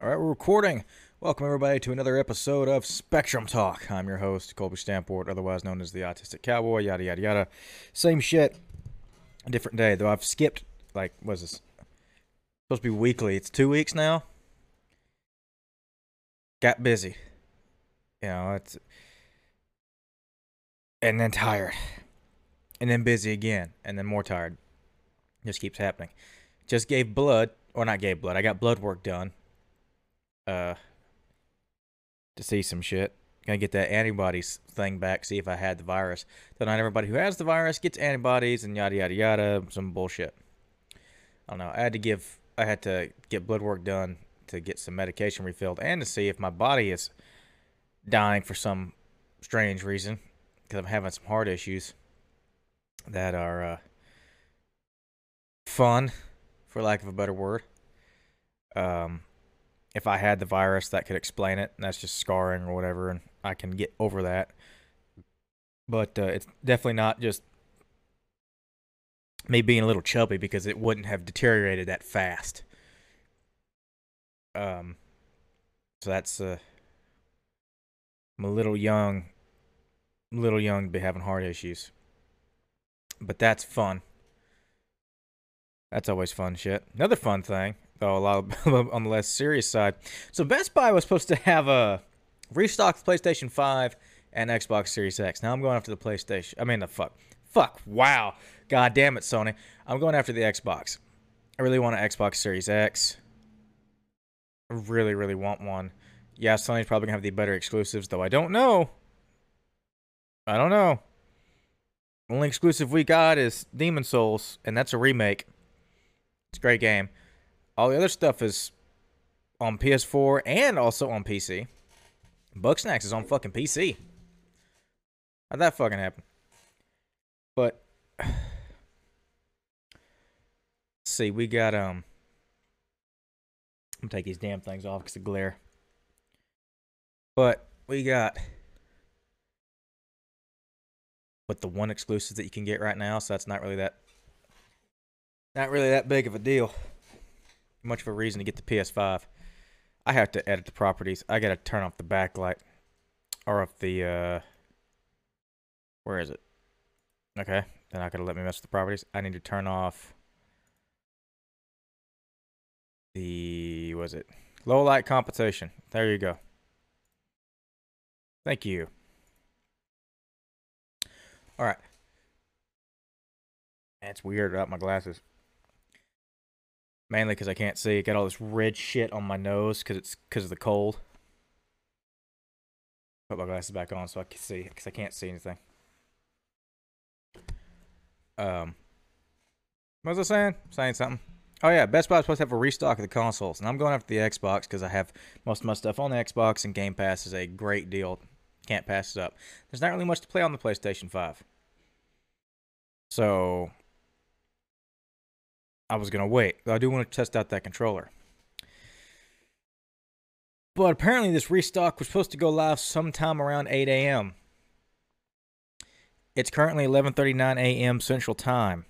All right, we're recording. Welcome, everybody, to another episode of Spectrum Talk. I'm your host, Colby Stamport, otherwise known as the Autistic Cowboy, yada, yada, yada. Same shit, a different day, though I've skipped, like, what's this? Supposed to be weekly. It's two weeks now. Got busy. You know, it's. And then tired. And then busy again. And then more tired. Just keeps happening. Just gave blood, or not gave blood, I got blood work done uh to see some shit. Gonna get that antibodies thing back, see if I had the virus. So not everybody who has the virus gets antibodies and yada yada yada, some bullshit. I don't know. I had to give I had to get blood work done to get some medication refilled and to see if my body is dying for some strange reason because I'm having some heart issues that are uh, fun, for lack of a better word. Um, if I had the virus, that could explain it. And that's just scarring or whatever, and I can get over that. But uh, it's definitely not just me being a little chubby because it wouldn't have deteriorated that fast. Um, so that's uh, I'm a little young, little young to be having heart issues. But that's fun. That's always fun shit. Another fun thing though a lot of, on the less serious side. So Best Buy was supposed to have a restock PlayStation 5 and Xbox Series X. Now I'm going after the PlayStation. I mean the fuck. Fuck. Wow. God damn it, Sony. I'm going after the Xbox. I really want an Xbox Series X. I really, really want one. Yeah, Sony's probably gonna have the better exclusives, though I don't know. I don't know. Only exclusive we got is Demon's Souls, and that's a remake. It's a great game. All the other stuff is on PS4 and also on PC. Bugsnax is on fucking PC. How'd that fucking happen? But see, we got um I'm take these damn things off because of glare. But we got but the one exclusive that you can get right now, so that's not really that not really that big of a deal much of a reason to get the PS5. I have to edit the properties. I gotta turn off the backlight. Or off the, uh... Where is it? Okay. They're not gonna let me mess with the properties. I need to turn off... The... was it? Low light compensation. There you go. Thank you. Alright. It's weird without my glasses. Mainly because I can't see. Got all this red shit on my nose because it's because of the cold. Put my glasses back on so I can see because I can't see anything. Um, what was I saying? Saying something. Oh yeah, Best Buy is supposed to have a restock of the consoles, and I'm going after the Xbox because I have most of my stuff on the Xbox, and Game Pass is a great deal. Can't pass it up. There's not really much to play on the PlayStation 5. So I was going to wait. I do want to test out that controller. But apparently this restock was supposed to go live sometime around 8 a.m. It's currently 11:39 a.m. Central Time.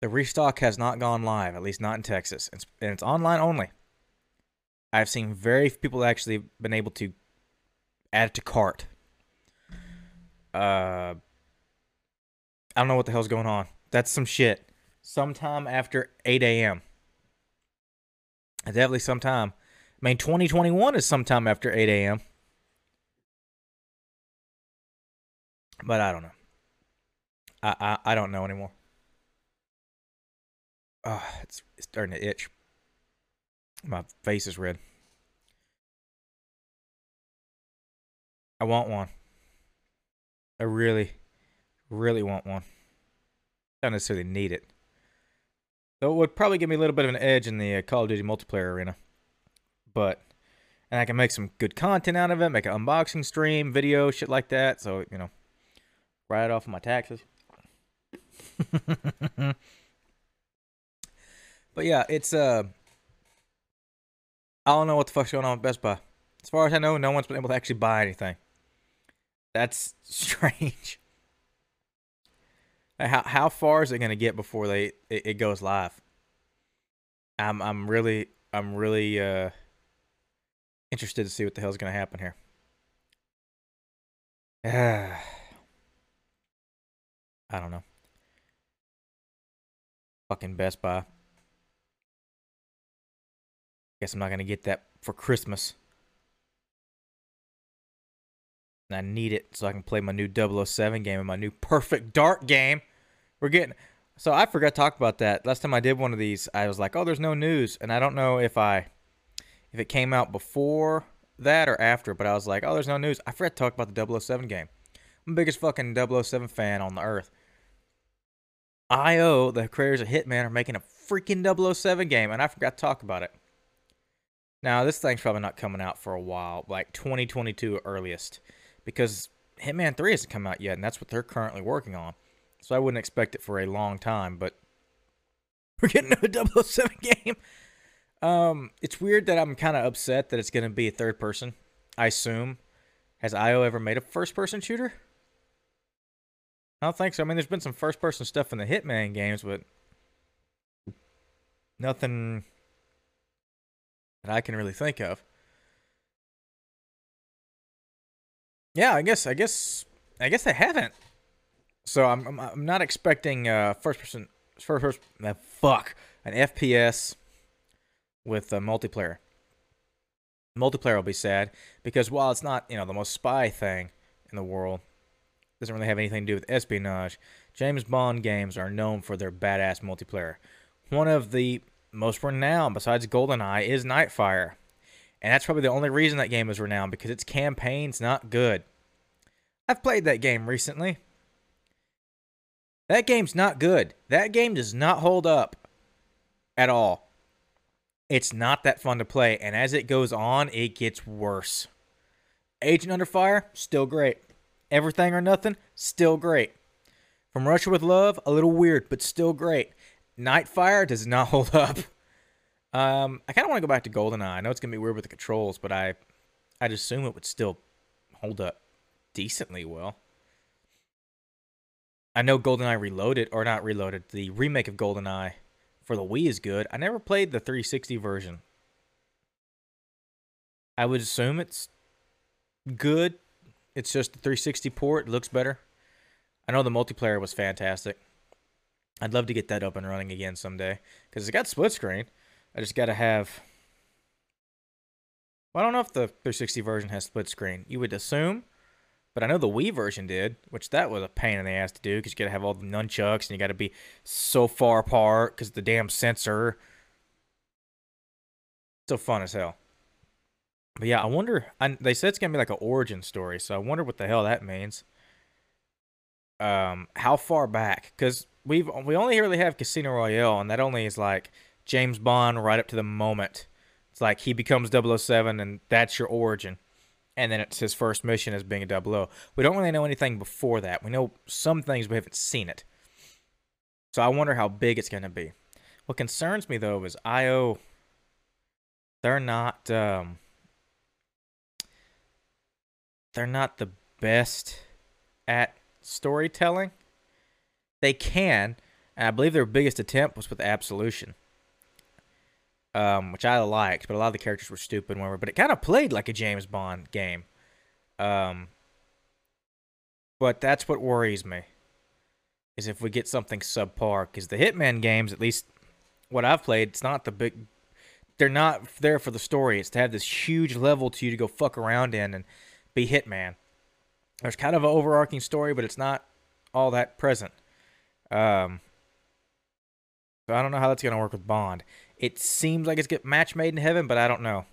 The restock has not gone live, at least not in Texas, and it's online only. I've seen very few people actually been able to add it to cart. Uh, I don't know what the hell's going on. That's some shit sometime after 8 a.m. Definitely sometime. I mean, 2021 is sometime after 8 a.m. But I don't know. I, I, I don't know anymore. Oh, it's, it's starting to itch. My face is red. I want one. I really, really want one. Don't necessarily need it. So it would probably give me a little bit of an edge in the uh, Call of Duty multiplayer arena. But, and I can make some good content out of it, make an unboxing stream, video, shit like that. So, you know, write it off of my taxes. but yeah, it's, uh, I don't know what the fuck's going on with Best Buy. As far as I know, no one's been able to actually buy anything. That's strange. How how far is it going to get before they it, it, goes live? I'm I'm really I'm really uh, interested to see what the hell's gonna happen here. I don't know. Fucking Best Buy. Guess I'm not gonna get that for Christmas. I need it so I can play my new 007 game and my new Perfect Dark game. We're getting so I forgot to talk about that. Last time I did one of these, I was like, "Oh, there's no news," and I don't know if I if it came out before that or after, but I was like, "Oh, there's no news." I forgot to talk about the 007 game. I'm the biggest fucking 007 fan on the earth. IO, the creators of Hitman, are making a freaking 007 game, and I forgot to talk about it. Now, this thing's probably not coming out for a while, like 2022 earliest, because Hitman 3 hasn't come out yet, and that's what they're currently working on. So I wouldn't expect it for a long time, but we're getting a 007 game. Um, it's weird that I'm kind of upset that it's going to be a third person. I assume. Has IO ever made a first person shooter? I don't think so. I mean, there's been some first person stuff in the Hitman games, but nothing that I can really think of. Yeah, I guess I guess I guess I haven't. So I'm I'm, I'm not expecting uh first person first person uh, fuck an FPS with a multiplayer. Multiplayer will be sad because while it's not you know the most spy thing in the world, doesn't really have anything to do with espionage. James Bond games are known for their badass multiplayer. One of the most renowned besides GoldenEye is Nightfire. And that's probably the only reason that game is renowned because its campaign's not good. I've played that game recently. That game's not good. That game does not hold up at all. It's not that fun to play, and as it goes on, it gets worse. Agent Under Fire, still great. Everything or Nothing, still great. From Russia with Love, a little weird, but still great. Nightfire does not hold up. Um, I kind of want to go back to GoldenEye. I know it's gonna be weird with the controls, but I, I'd assume it would still hold up decently well. I know GoldenEye Reloaded, or not Reloaded, the remake of GoldenEye for the Wii is good. I never played the 360 version. I would assume it's good. It's just the 360 port. It looks better. I know the multiplayer was fantastic. I'd love to get that up and running again someday because it's got split screen. I just got to have. Well, I don't know if the 360 version has split screen. You would assume, but I know the Wii version did, which that was a pain in the ass to do because you got to have all the nunchucks and you got to be so far apart because the damn sensor. So fun as hell. But yeah, I wonder. I, they said it's gonna be like an origin story, so I wonder what the hell that means. Um, how far back? Because we've we only really have Casino Royale, and that only is like James Bond right up to the moment. It's like he becomes 007 and that's your origin. And then it's his first mission as being a double O. We don't really know anything before that. We know some things, we haven't seen it. So I wonder how big it's going to be. What concerns me though is IO. They're not. Um, they're not the best at storytelling. They can, and I believe their biggest attempt was with Absolution, um, which I liked, but a lot of the characters were stupid, whatever. But it kind of played like a James Bond game. Um, but that's what worries me, is if we get something subpar. Because the Hitman games, at least what I've played, it's not the big. They're not there for the story. It's to have this huge level to you to go fuck around in and be Hitman. There's kind of an overarching story, but it's not all that present. Um, so I don't know how that's going to work with Bond. It seems like it's get match made in heaven, but I don't know.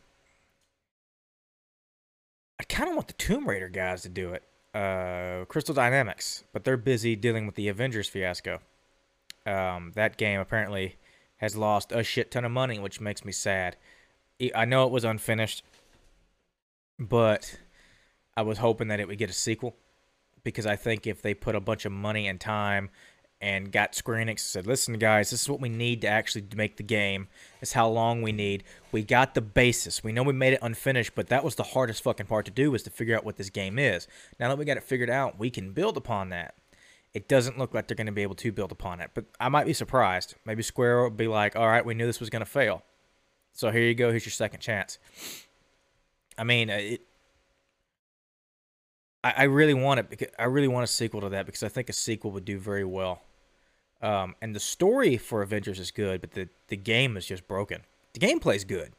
I kind of want the Tomb Raider guys to do it. Uh, Crystal Dynamics, but they're busy dealing with the Avengers fiasco. Um, that game apparently has lost a shit ton of money, which makes me sad. I know it was unfinished, but I was hoping that it would get a sequel because I think if they put a bunch of money and time and got Square Enix said, "Listen, guys, this is what we need to actually make the game. It's how long we need. We got the basis. We know we made it unfinished, but that was the hardest fucking part to do was to figure out what this game is. Now that we got it figured out, we can build upon that. It doesn't look like they're going to be able to build upon it, but I might be surprised. Maybe Square will be like, "All right, we knew this was going to fail." So here you go. Here's your second chance. I mean, uh, it, I, I really want it because I really want a sequel to that because I think a sequel would do very well. Um, and the story for Avengers is good, but the the game is just broken. The gameplay's good.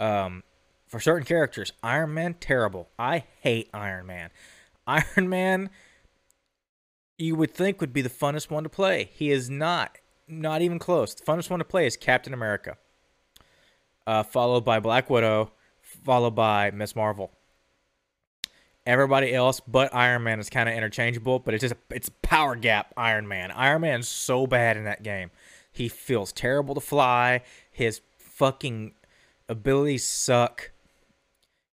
Um, for certain characters, Iron Man terrible. I hate Iron Man. Iron Man, you would think would be the funnest one to play. He is not. Not even close. The funnest one to play is Captain America, uh, followed by Black Widow, followed by Miss Marvel. Everybody else but Iron Man is kind of interchangeable, but it's just it's power gap Iron Man. Iron Man's so bad in that game. He feels terrible to fly. His fucking abilities suck.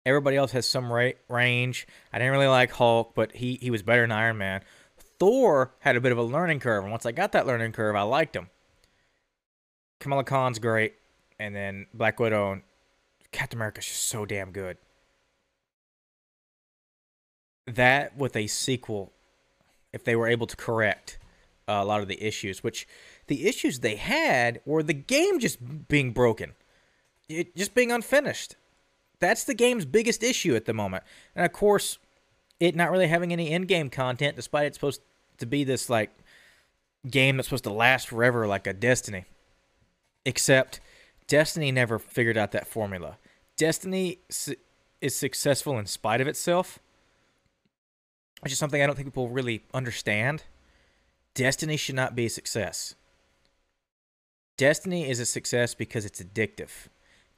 Everybody else has some ra- range. I didn't really like Hulk, but he he was better than Iron Man. Thor had a bit of a learning curve, and once I got that learning curve, I liked him. Kamala Khan's great, and then Black Widow and Captain America's just so damn good that with a sequel, if they were able to correct uh, a lot of the issues, which the issues they had were the game just being broken, it just being unfinished. That's the game's biggest issue at the moment, and of course, it not really having any in-game content, despite it's supposed to be this like game that's supposed to last forever, like a Destiny. Except Destiny never figured out that formula. Destiny is successful in spite of itself which is something I don't think people really understand. Destiny should not be a success. Destiny is a success because it's addictive.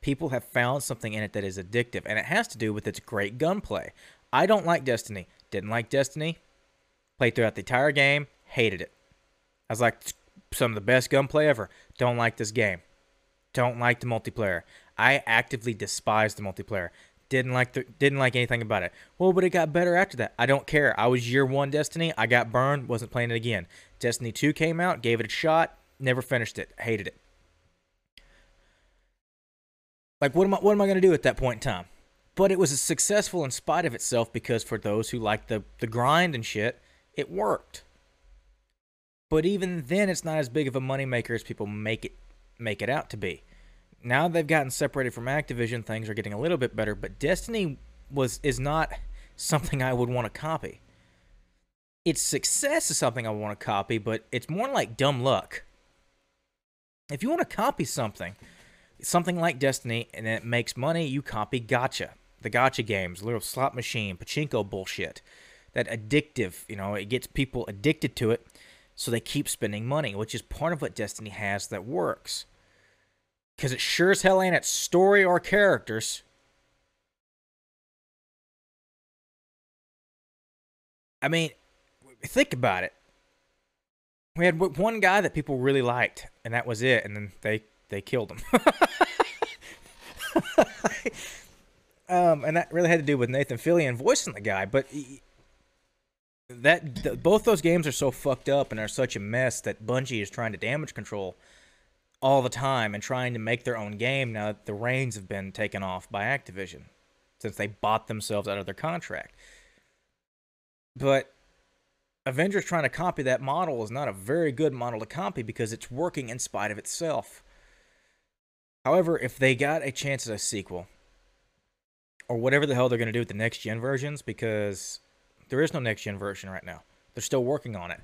People have found something in it that is addictive, and it has to do with its great gunplay. I don't like Destiny. Didn't like Destiny. Played throughout the entire game. Hated it. I was like, some of the best gunplay ever. Don't like this game. Don't like the multiplayer. I actively despise the multiplayer. Didn't like the, didn't like anything about it. Well, but it got better after that. I don't care. I was year one Destiny. I got burned. Wasn't playing it again. Destiny 2 came out. Gave it a shot. Never finished it. Hated it. Like what am I what am I gonna do at that point in time? But it was successful in spite of itself because for those who like the the grind and shit, it worked. But even then, it's not as big of a moneymaker as people make it make it out to be now they've gotten separated from Activision, things are getting a little bit better, but Destiny was is not something I would want to copy. Its success is something I want to copy, but it's more like dumb luck. If you want to copy something, something like Destiny, and it makes money, you copy gotcha. The gotcha games, little slot machine, pachinko bullshit. That addictive, you know, it gets people addicted to it, so they keep spending money, which is part of what Destiny has that works. Because it sure as hell ain't its story or characters. I mean, think about it. We had one guy that people really liked, and that was it. And then they they killed him. um, and that really had to do with Nathan Fillion voicing the guy. But that th- both those games are so fucked up and are such a mess that Bungie is trying to damage control all the time and trying to make their own game now that the reins have been taken off by Activision since they bought themselves out of their contract. But Avengers trying to copy that model is not a very good model to copy because it's working in spite of itself. However, if they got a chance at a sequel, or whatever the hell they're going to do with the next gen versions, because there is no next gen version right now, they're still working on it.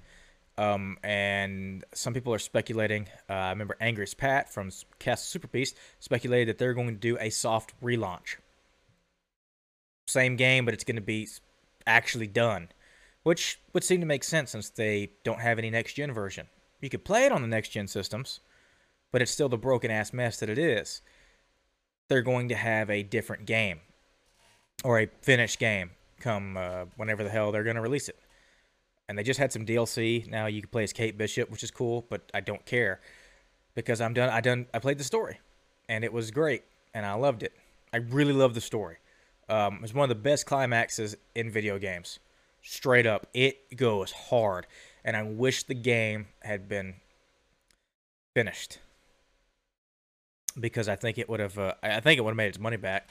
Um, and some people are speculating. Uh, I remember Angriest Pat from Castle Super Beast speculated that they're going to do a soft relaunch. Same game, but it's going to be actually done, which would seem to make sense since they don't have any next gen version. You could play it on the next gen systems, but it's still the broken ass mess that it is. They're going to have a different game or a finished game come uh, whenever the hell they're going to release it and they just had some DLC. Now you can play as Kate Bishop, which is cool, but I don't care because I'm done. I done. I played the story, and it was great, and I loved it. I really loved the story. Um, it's one of the best climaxes in video games. Straight up, it goes hard, and I wish the game had been finished because I think it would have. Uh, I think it would have made its money back,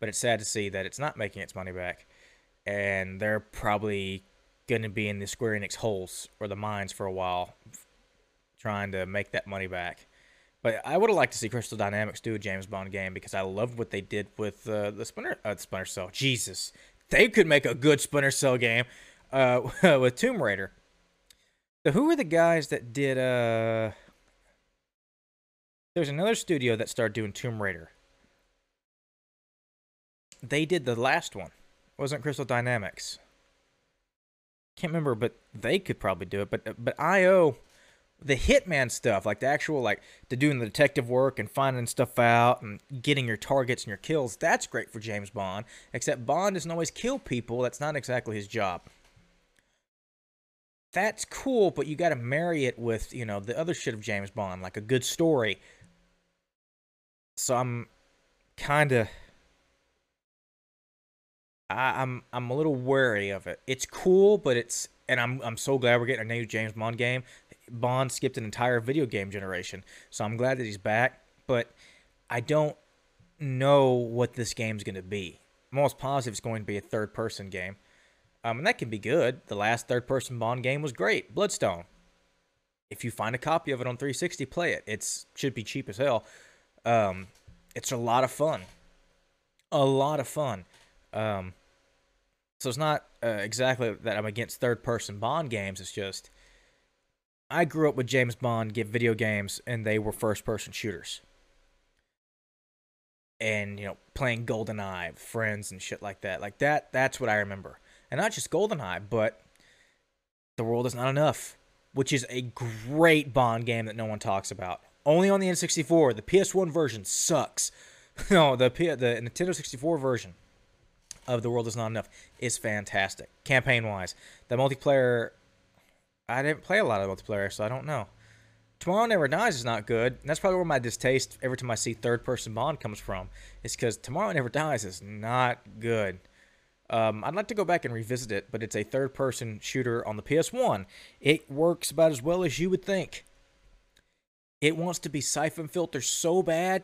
but it's sad to see that it's not making its money back, and they're probably going to be in the Square Enix holes or the mines for a while, trying to make that money back But I would have liked to see Crystal Dynamics do a James Bond game because I loved what they did with uh, the Splinter uh, Splinter Cell. Jesus, they could make a good Splinter Cell game uh, with Tomb Raider. So who were the guys that did? Uh, there's another studio that started doing Tomb Raider. They did the last one. It wasn't Crystal Dynamics? Can't remember, but they could probably do it. But but IO the hitman stuff, like the actual like the doing the detective work and finding stuff out and getting your targets and your kills, that's great for James Bond. Except Bond doesn't always kill people. That's not exactly his job. That's cool, but you got to marry it with you know the other shit of James Bond, like a good story. So I'm kind of. I'm I'm a little wary of it. It's cool, but it's and I'm I'm so glad we're getting a new James Bond game. Bond skipped an entire video game generation. So I'm glad that he's back, but I don't know what this game's going to be. I'm almost positive it's going to be a third person game. Um, and that can be good. The last third person Bond game was great Bloodstone. If you find a copy of it on 360, play it. It should be cheap as hell. Um, it's a lot of fun. A lot of fun. Um, so it's not uh, exactly that I'm against third person Bond games. It's just I grew up with James Bond get video games and they were first person shooters. And, you know, playing GoldenEye, friends and shit like that. Like that that's what I remember. And not just GoldenEye, but The World Is Not Enough, which is a great Bond game that no one talks about. Only on the N64. The PS1 version sucks. no, the P- the Nintendo 64 version of The World Is Not Enough is fantastic. Campaign wise. The multiplayer I didn't play a lot of multiplayer, so I don't know. Tomorrow Never Dies is not good. And that's probably where my distaste every time I see third person Bond comes from. It's because Tomorrow Never Dies is not good. Um, I'd like to go back and revisit it, but it's a third person shooter on the PS1. It works about as well as you would think. It wants to be Syphon Filter so bad,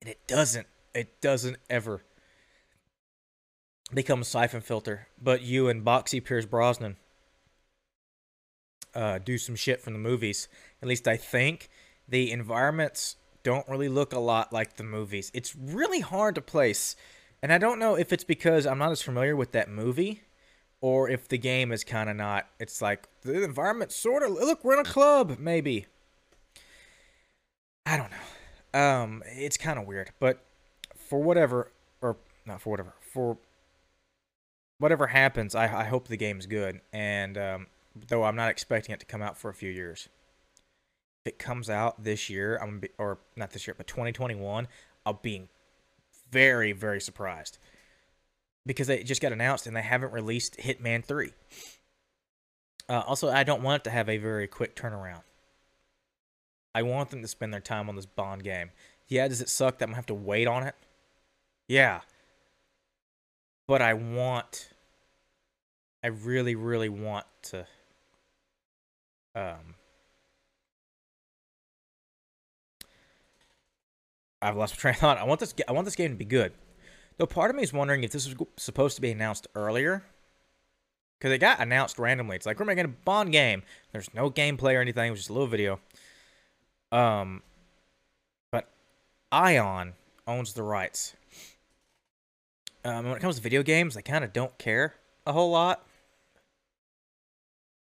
and it doesn't. It doesn't ever become Syphon Filter. But you and Boxy Pierce Brosnan uh, do some shit from the movies. At least I think the environments don't really look a lot like the movies. It's really hard to place, and I don't know if it's because I'm not as familiar with that movie, or if the game is kind of not. It's like the environment sort of look we're in a club maybe. I don't know. Um, it's kind of weird, but for whatever, or not for whatever, for whatever happens, I, I hope the game's good, and um, though I'm not expecting it to come out for a few years. If it comes out this year, I'm be, or not this year, but 2021, I'll be very very surprised because they just got announced and they haven't released Hitman 3. Uh, also, I don't want it to have a very quick turnaround. I want them to spend their time on this Bond game. Yeah, does it suck that I'm gonna have to wait on it? Yeah. But I want I really, really want to um, I've lost my train of thought. I want this. I want this game to be good. Though part of me is wondering if this was supposed to be announced earlier, because it got announced randomly. It's like we're making a Bond game. There's no gameplay or anything. It was just a little video. Um, but Eon owns the rights. Um, when it comes to video games, they kind of don't care a whole lot.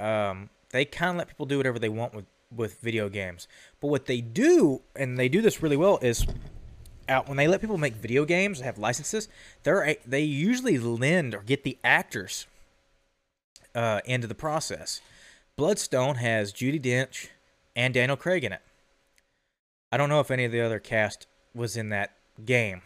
Um, they kind of let people do whatever they want with with video games. But what they do, and they do this really well, is out when they let people make video games, have licenses. They're they usually lend or get the actors uh, into the process. Bloodstone has Judi Dench and Daniel Craig in it. I don't know if any of the other cast was in that game.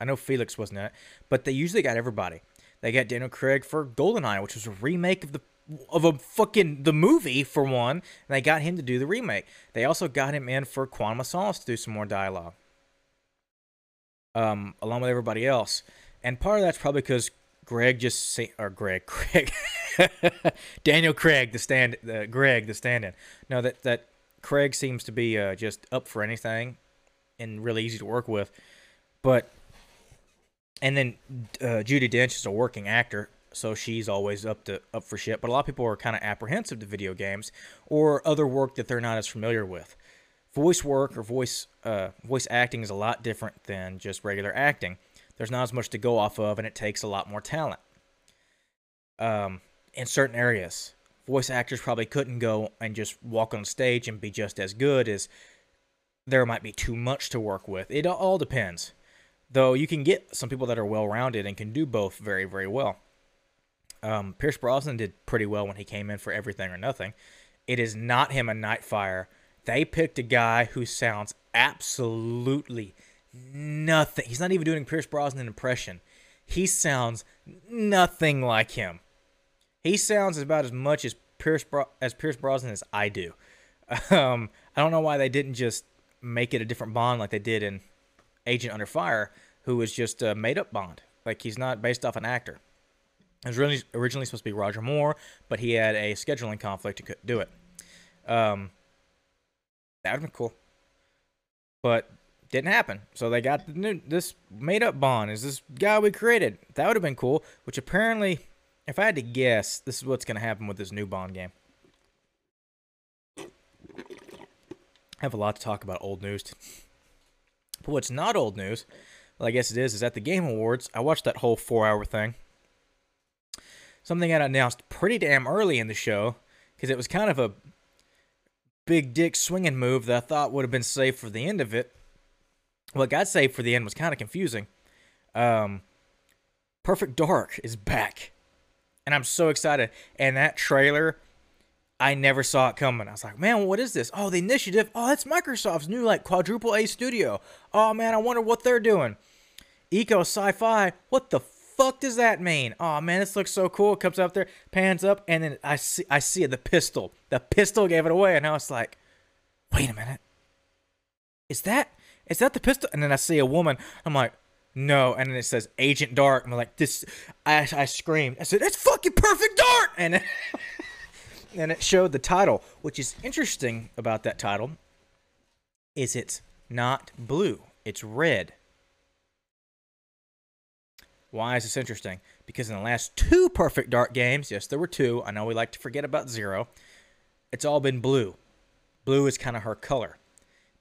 I know Felix wasn't in it, but they usually got everybody. They got Daniel Craig for GoldenEye, which was a remake of the of a fucking the movie for one, and they got him to do the remake. They also got him in for Quantum of Solace to do some more dialogue, um, along with everybody else. And part of that's probably because Greg just say, or Greg Craig Daniel Craig the stand uh, Greg the stand-in. No, that that Craig seems to be uh, just up for anything and really easy to work with, but. And then uh, Judi Dench is a working actor, so she's always up to up for shit. But a lot of people are kind of apprehensive to video games or other work that they're not as familiar with. voice work or voice uh, voice acting is a lot different than just regular acting. There's not as much to go off of, and it takes a lot more talent. Um, in certain areas, voice actors probably couldn't go and just walk on stage and be just as good as there might be too much to work with. It all depends. Though you can get some people that are well rounded and can do both very, very well. Um, Pierce Brosnan did pretty well when he came in for Everything or Nothing. It is not him in Nightfire. They picked a guy who sounds absolutely nothing. He's not even doing Pierce Brosnan impression. He sounds nothing like him. He sounds about as much as Pierce Bro- as Pierce Brosnan as I do. Um, I don't know why they didn't just make it a different Bond like they did in Agent Under Fire, who was just a made up Bond. Like he's not based off an actor. It was really originally supposed to be Roger Moore, but he had a scheduling conflict couldn't do it. Um, that would have been cool, but didn't happen. So they got the new this made up Bond is this guy we created. That would have been cool. Which apparently if I had to guess, this is what's going to happen with this new Bond game. I have a lot to talk about old news. But what's not old news, well, I guess it is, is at the Game Awards, I watched that whole four hour thing. Something got announced pretty damn early in the show, because it was kind of a big dick swinging move that I thought would have been safe for the end of it. What got saved for the end was kind of confusing. Um, Perfect Dark is back and I'm so excited. And that trailer, I never saw it coming. I was like, man, what is this? Oh, the initiative. Oh, that's Microsoft's new like quadruple A studio. Oh man, I wonder what they're doing. Eco sci-fi. What the fuck does that mean? Oh man, this looks so cool. It comes up there, pans up, and then I see I see the pistol. The pistol gave it away, and I was like, wait a minute. Is that is that the pistol? And then I see a woman. I'm like, no, and then it says Agent Dark. I'm like, this. I, I screamed. I said, it's fucking perfect dark, and and it showed the title, which is interesting about that title. Is it's not blue? It's red. Why is this interesting? Because in the last two Perfect Dark games, yes, there were two. I know we like to forget about Zero. It's all been blue. Blue is kind of her color.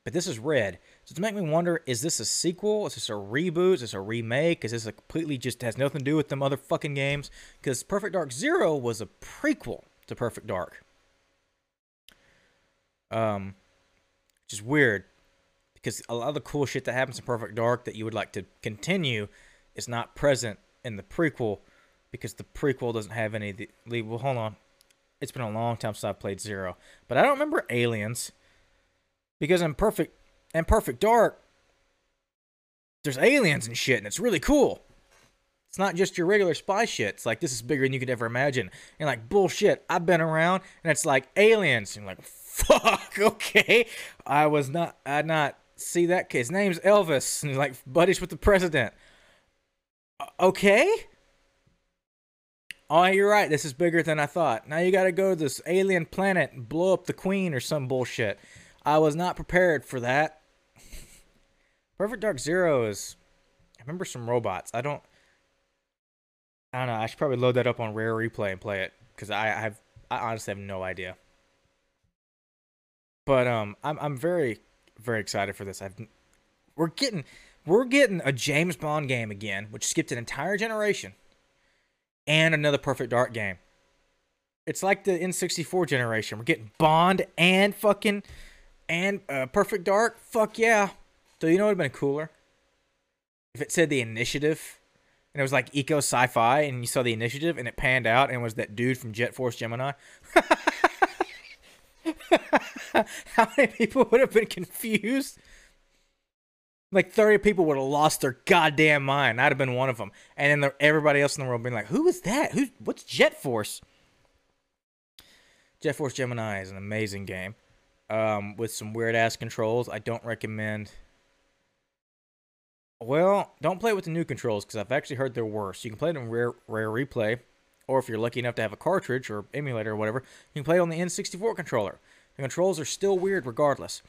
But this is red. So to make me wonder, is this a sequel? Is this a reboot? Is this a remake? Is this a completely just has nothing to do with the motherfucking games? Because Perfect Dark Zero was a prequel to Perfect Dark. Um, which is weird because a lot of the cool shit that happens in Perfect Dark that you would like to continue is not present in the prequel because the prequel doesn't have any. The, well, hold on. It's been a long time since I've played Zero, but I don't remember aliens because in Perfect and Perfect Dark, there's aliens and shit, and it's really cool. It's not just your regular spy shit. It's like this is bigger than you could ever imagine. And like bullshit. I've been around, and it's like aliens. And like fuck. Okay, I was not. I not see that kid. His name's Elvis, and he's like buddies with the president. Okay. Oh, you're right. This is bigger than I thought. Now you got to go to this alien planet and blow up the queen or some bullshit. I was not prepared for that. Perfect Dark Zero is. I remember some robots. I don't. I don't know. I should probably load that up on Rare Replay and play it because I, I have. I honestly have no idea. But um, I'm I'm very very excited for this. I've we're getting we're getting a James Bond game again, which skipped an entire generation, and another Perfect Dark game. It's like the N64 generation. We're getting Bond and fucking and uh, Perfect Dark. Fuck yeah. So you know what would have been cooler? If it said the initiative and it was like eco sci-fi and you saw the initiative and it panned out and was that dude from Jet Force Gemini. How many people would have been confused? Like 30 people would have lost their goddamn mind. I'd have been one of them. And then the, everybody else in the world being like, who is that? Who's, what's Jet Force? Jet Force Gemini is an amazing game um, with some weird ass controls. I don't recommend well, don't play it with the new controls because I've actually heard they're worse. You can play it in Rare, Rare Replay, or if you're lucky enough to have a cartridge or emulator or whatever, you can play it on the N64 controller. The controls are still weird regardless.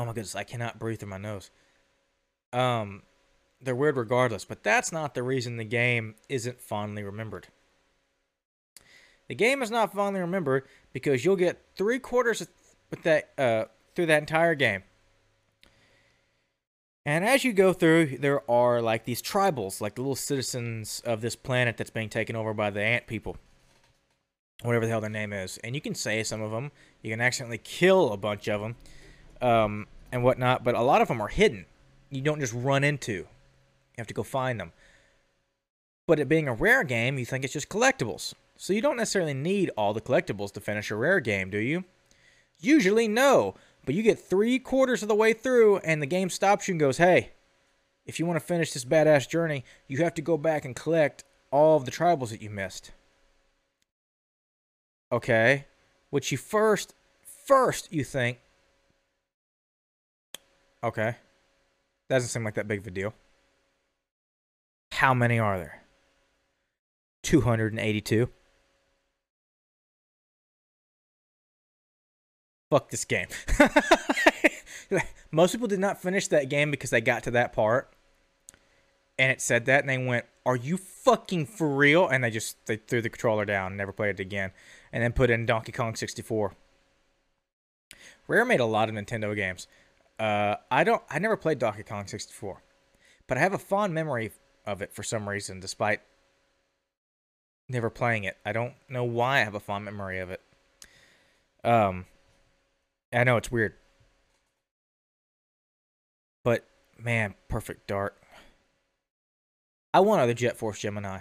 Oh my goodness, I cannot breathe through my nose. Um, they're weird regardless, but that's not the reason the game isn't fondly remembered. The game is not fondly remembered because you'll get three quarters with that uh, through that entire game. And as you go through, there are like these tribals, like the little citizens of this planet that's being taken over by the ant people. Whatever the hell their name is. And you can save some of them. You can accidentally kill a bunch of them um, and whatnot. But a lot of them are hidden. You don't just run into. You have to go find them. But it being a rare game, you think it's just collectibles. So you don't necessarily need all the collectibles to finish a rare game, do you? Usually, no. But you get three quarters of the way through, and the game stops you and goes, hey, if you want to finish this badass journey, you have to go back and collect all of the tribals that you missed. Okay. Which you first, first you think, okay, doesn't seem like that big of a deal. How many are there? 282. fuck this game. Most people did not finish that game because they got to that part and it said that and they went, "Are you fucking for real?" and they just they threw the controller down never played it again and then put in Donkey Kong 64. Rare made a lot of Nintendo games. Uh, I don't I never played Donkey Kong 64. But I have a fond memory of it for some reason despite never playing it. I don't know why I have a fond memory of it. Um I know it's weird. But man, Perfect Dark. I want other Jet Force Gemini.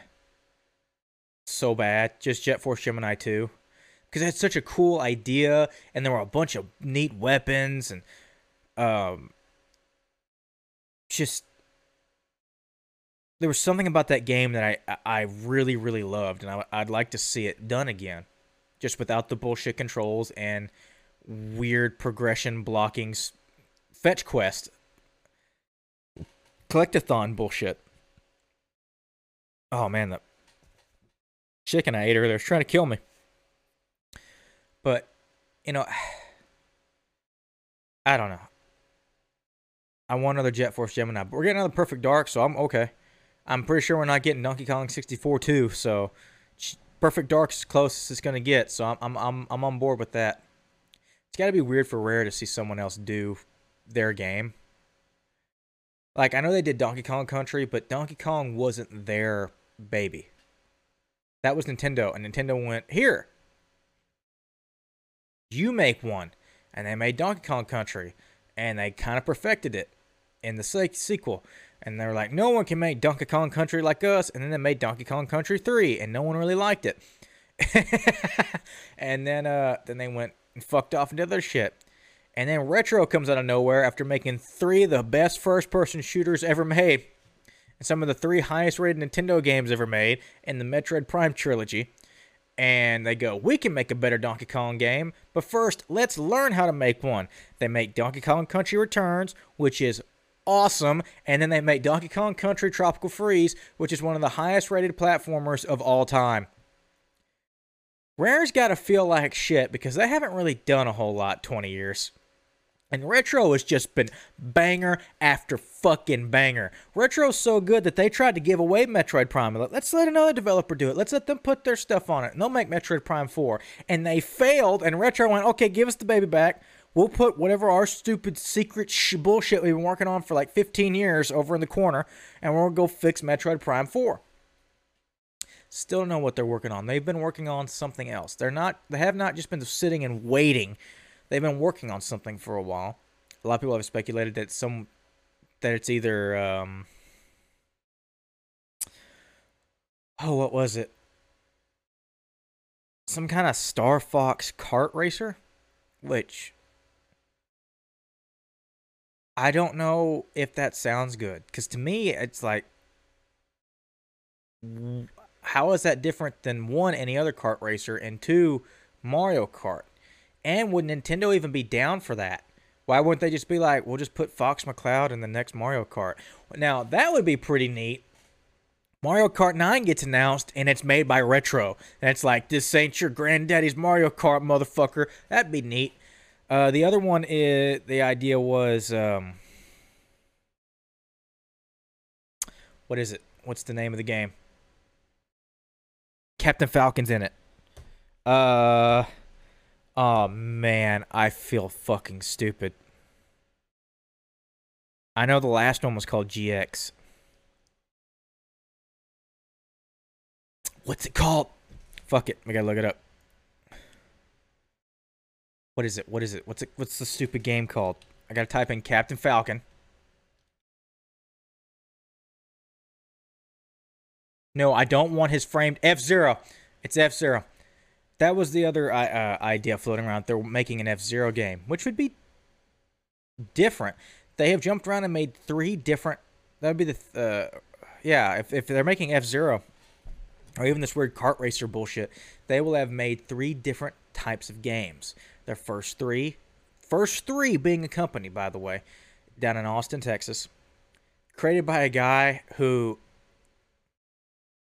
So bad. Just Jet Force Gemini 2. Because it had such a cool idea, and there were a bunch of neat weapons, and um, just there was something about that game that I I really really loved, and I, I'd like to see it done again, just without the bullshit controls and weird progression blocking fetch quest collectathon bullshit. Oh man, the chicken I ate earlier was trying to kill me. But you know, I don't know. I want another Jet Force Gemini, but we're getting another Perfect Dark, so I'm okay. I'm pretty sure we're not getting Donkey Kong 64 too, so Perfect Dark's closest it's gonna get, so I'm I'm I'm I'm on board with that. It's got to be weird for Rare to see someone else do their game. Like, I know they did Donkey Kong Country, but Donkey Kong wasn't their baby. That was Nintendo, and Nintendo went, Here, you make one. And they made Donkey Kong Country, and they kind of perfected it in the sequel. And they're like, no one can make Donkey Kong Country like us. And then they made Donkey Kong Country 3, and no one really liked it. and then uh, then they went, and fucked off into other shit. And then Retro comes out of nowhere after making three of the best first person shooters ever made. And some of the three highest rated Nintendo games ever made in the Metroid Prime trilogy. And they go, we can make a better Donkey Kong game, but first, let's learn how to make one. They make Donkey Kong Country Returns, which is awesome. And then they make Donkey Kong Country Tropical Freeze, which is one of the highest rated platformers of all time. Rare's got to feel like shit because they haven't really done a whole lot 20 years. And Retro has just been banger after fucking banger. Retro's so good that they tried to give away Metroid Prime. Let's let another developer do it. Let's let them put their stuff on it. And they'll make Metroid Prime 4. And they failed, and Retro went, okay, give us the baby back. We'll put whatever our stupid secret sh- bullshit we've been working on for like 15 years over in the corner, and we'll go fix Metroid Prime 4. Still don't know what they're working on. They've been working on something else. They're not. They have not just been sitting and waiting. They've been working on something for a while. A lot of people have speculated that some that it's either um, oh what was it some kind of Star Fox kart racer, which I don't know if that sounds good because to me it's like how is that different than one any other kart racer and two Mario Kart? And would Nintendo even be down for that? Why wouldn't they just be like, we'll just put Fox McCloud in the next Mario Kart? Now that would be pretty neat. Mario Kart 9 gets announced and it's made by Retro. And it's like, this ain't your granddaddy's Mario Kart, motherfucker. That'd be neat. Uh, the other one is the idea was um, what is it? What's the name of the game? Captain Falcon's in it. Uh, Oh man, I feel fucking stupid. I know the last one was called GX. What's it called? Fuck it, we gotta look it up. What is it? What is it? What's it? What's the stupid game called? I gotta type in Captain Falcon. No, I don't want his framed F Zero. It's F Zero. That was the other uh, uh, idea floating around. They're making an F Zero game, which would be different. They have jumped around and made three different. That would be the. Th- uh, yeah, if, if they're making F Zero, or even this weird kart racer bullshit, they will have made three different types of games. Their first three, first three being a company, by the way, down in Austin, Texas, created by a guy who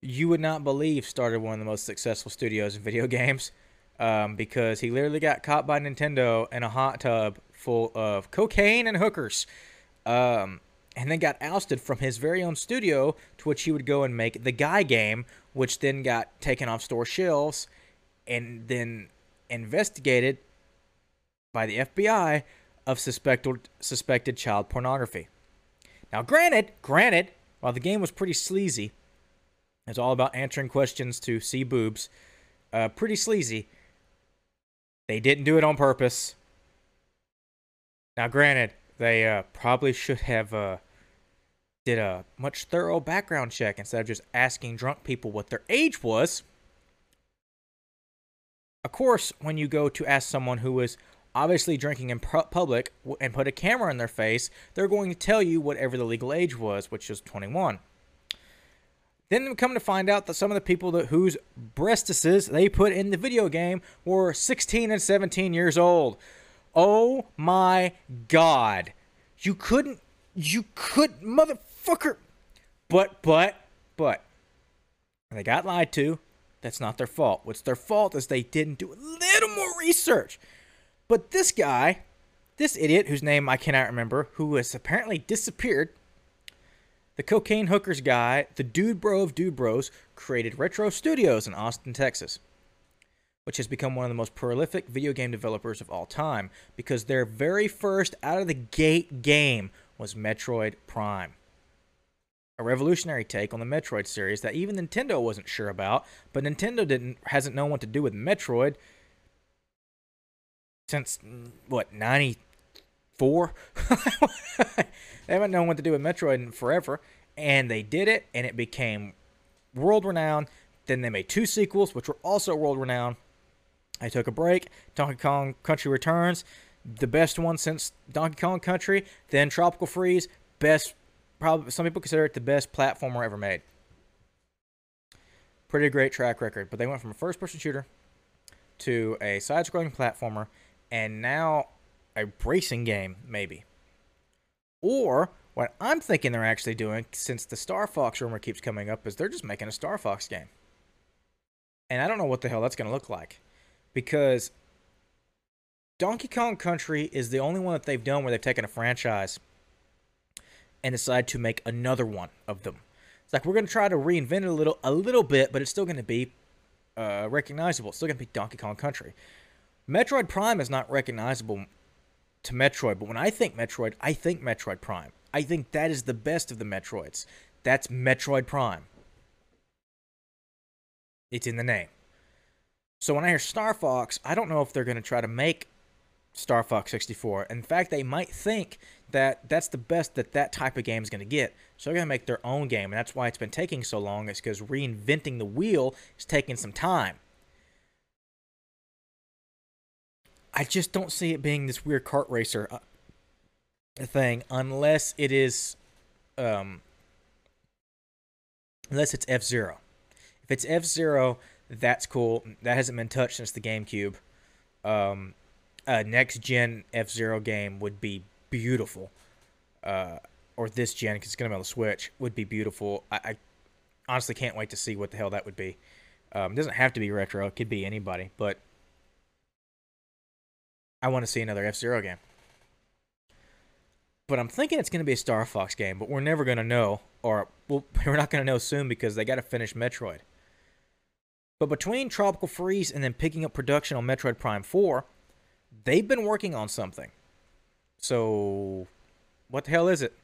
you would not believe started one of the most successful studios in video games um, because he literally got caught by Nintendo in a hot tub full of cocaine and hookers. Um, and then got ousted from his very own studio to which he would go and make the Guy game, which then got taken off store shelves and then investigated by the FBI of suspected suspected child pornography. Now, granted, granted, while the game was pretty sleazy, it's all about answering questions to see boobs. Uh, pretty sleazy. They didn't do it on purpose. Now, granted, they uh, probably should have uh, did a much thorough background check instead of just asking drunk people what their age was. Of course, when you go to ask someone who is obviously drinking in public and put a camera in their face, they're going to tell you whatever the legal age was, which is 21. Then we come to find out that some of the people that whose breastises they put in the video game were 16 and 17 years old. Oh my god. You couldn't you could motherfucker but but but and they got lied to. That's not their fault. What's their fault is they didn't do a little more research. But this guy, this idiot whose name I cannot remember, who has apparently disappeared, the cocaine hookers guy, the dude bro of dude bros, created Retro Studios in Austin, Texas, which has become one of the most prolific video game developers of all time because their very first out of the gate game was Metroid Prime. A revolutionary take on the Metroid series that even Nintendo wasn't sure about, but Nintendo didn't hasn't known what to do with Metroid since what 94 they haven't known what to do with metroid in forever. And they did it and it became world renowned then they made two sequels which were also world renowned i took a break. Donkey kong country returns the best one since donkey kong country. Then tropical freeze best probably some people consider it the best platformer ever made. Pretty great track record. But they went from a first person shooter to a side scrolling platformer and now a racing game, maybe. Or what I'm thinking they're actually doing, since the Star Fox rumor keeps coming up, is they're just making a Star Fox game. And I don't know what the hell that's going to look like. Because Donkey Kong Country is the only one that they've done where they've taken a franchise and decided to make another one of them. It's like we're going to try to reinvent it a little, a little bit, but it's still going to be uh, recognizable. It's still going to be Donkey Kong Country. Metroid Prime is not recognizable to Metroid, but when I think Metroid, I think Metroid Prime. I think that is the best of the Metroids. That's Metroid Prime. It's in the name. So when I hear Star Fox, I don't know if they're going to try to make Star Fox 64. In fact, they might think that that's the best that that type of game is going to get. So they're going to make their own game, and that's why it's been taking so long. It's because reinventing the wheel is taking some time. I just don't see it being this weird kart racer uh, thing unless it is, um, unless it's F Zero. If it's F Zero, that's cool. That hasn't been touched since the GameCube. Um, a next gen F Zero game would be beautiful. Uh, or this gen, because it's going to be on the Switch, would be beautiful. I, I, honestly can't wait to see what the hell that would be. Um, it doesn't have to be retro, it could be anybody, but I want to see another F Zero game. But I'm thinking it's going to be a Star Fox game, but we're never going to know, or we're not going to know soon because they got to finish Metroid. But between Tropical Freeze and then picking up production on Metroid Prime 4, they've been working on something. So, what the hell is it?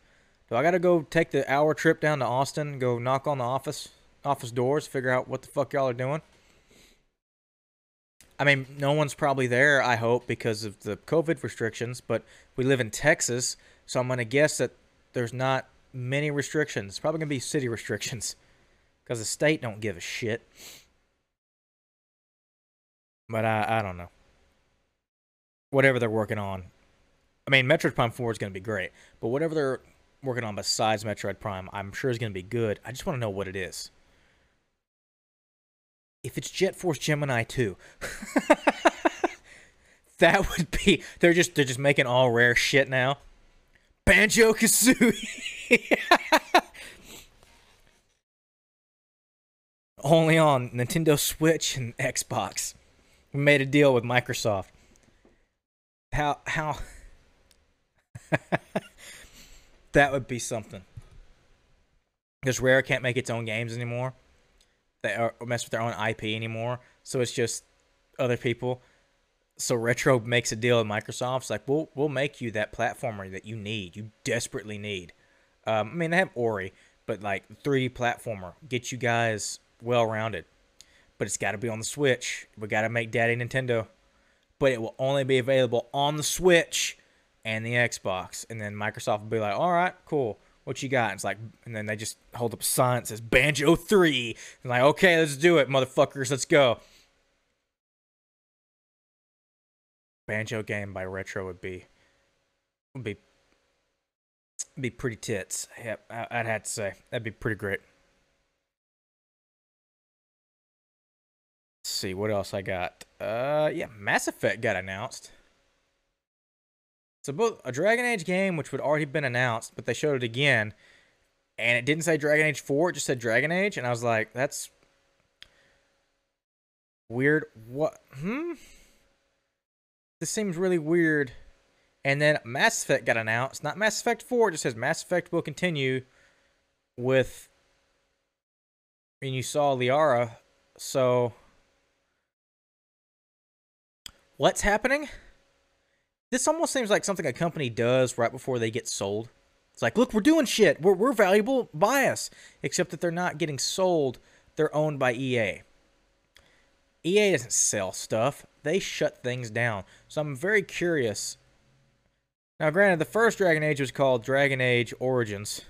Do I gotta go take the hour trip down to Austin, go knock on the office office doors, figure out what the fuck y'all are doing? I mean, no one's probably there, I hope, because of the COVID restrictions, but we live in Texas, so I'm gonna guess that there's not many restrictions. It's probably gonna be city restrictions. Because the state don't give a shit. But I I don't know. Whatever they're working on. I mean, Metroid Prime 4 is going to be great, but whatever they're working on besides Metroid Prime, I'm sure is going to be good. I just want to know what it is. If it's Jet Force Gemini 2, that would be they're just they're just making all rare shit now. Banjo Kazooie. Only on Nintendo Switch and Xbox. We made a deal with Microsoft. How how that would be something. Because Rare can't make its own games anymore. They are mess with their own IP anymore. So it's just other people. So Retro makes a deal with Microsoft. It's like we'll we'll make you that platformer that you need, you desperately need. Um, I mean they have Ori, but like 3D platformer, get you guys well rounded. But it's got to be on the Switch. We got to make Daddy Nintendo. But it will only be available on the Switch and the Xbox. And then Microsoft will be like, all right, cool. What you got? And it's like, and then they just hold up a sign that says Banjo 3. And like, okay, let's do it, motherfuckers. Let's go. Banjo game by Retro would be would be be pretty tits. Yep, I'd have to say that'd be pretty great. Let's see what else I got. Uh, yeah, Mass Effect got announced. So both a Dragon Age game, which would already been announced, but they showed it again, and it didn't say Dragon Age 4, it just said Dragon Age, and I was like, that's weird. What? Hmm? This seems really weird. And then Mass Effect got announced. Not Mass Effect 4, it just says Mass Effect will continue with. And you saw Liara, so. What's happening? This almost seems like something a company does right before they get sold. It's like, look, we're doing shit. We're, we're valuable. Buy us. Except that they're not getting sold. They're owned by EA. EA doesn't sell stuff. They shut things down. So I'm very curious. Now, granted, the first Dragon Age was called Dragon Age Origins.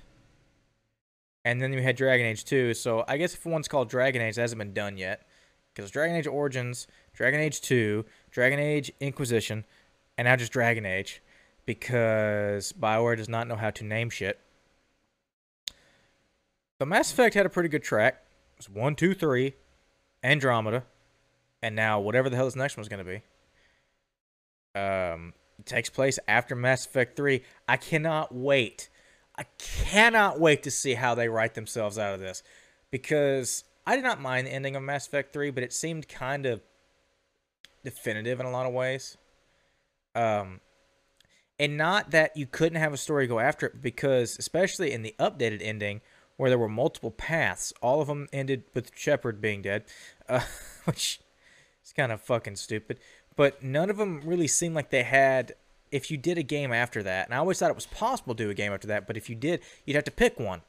And then we had Dragon Age 2. So I guess if one's called Dragon Age, that hasn't been done yet. Because Dragon Age Origins, Dragon Age 2, Dragon Age Inquisition, and now just Dragon Age because BioWare does not know how to name shit. The Mass Effect had a pretty good track. It's one, two, three, Andromeda, and now whatever the hell this next one's gonna be. Um, it takes place after Mass Effect 3. I cannot wait. I cannot wait to see how they write themselves out of this. Because I did not mind the ending of Mass Effect 3, but it seemed kind of definitive in a lot of ways. Um, and not that you couldn't have a story go after it, because especially in the updated ending, where there were multiple paths, all of them ended with Shepard being dead, uh, which is kind of fucking stupid. But none of them really seemed like they had. If you did a game after that, and I always thought it was possible to do a game after that, but if you did, you'd have to pick one.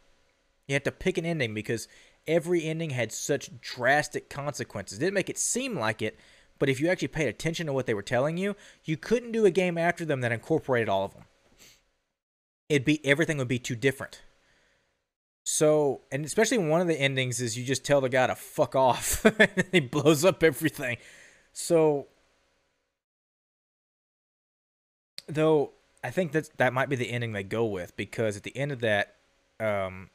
You had to pick an ending because every ending had such drastic consequences. It didn't make it seem like it, but if you actually paid attention to what they were telling you, you couldn't do a game after them that incorporated all of them. It'd be everything would be too different. So, and especially one of the endings is you just tell the guy to fuck off and he blows up everything. So, though I think that that might be the ending they go with because at the end of that, um,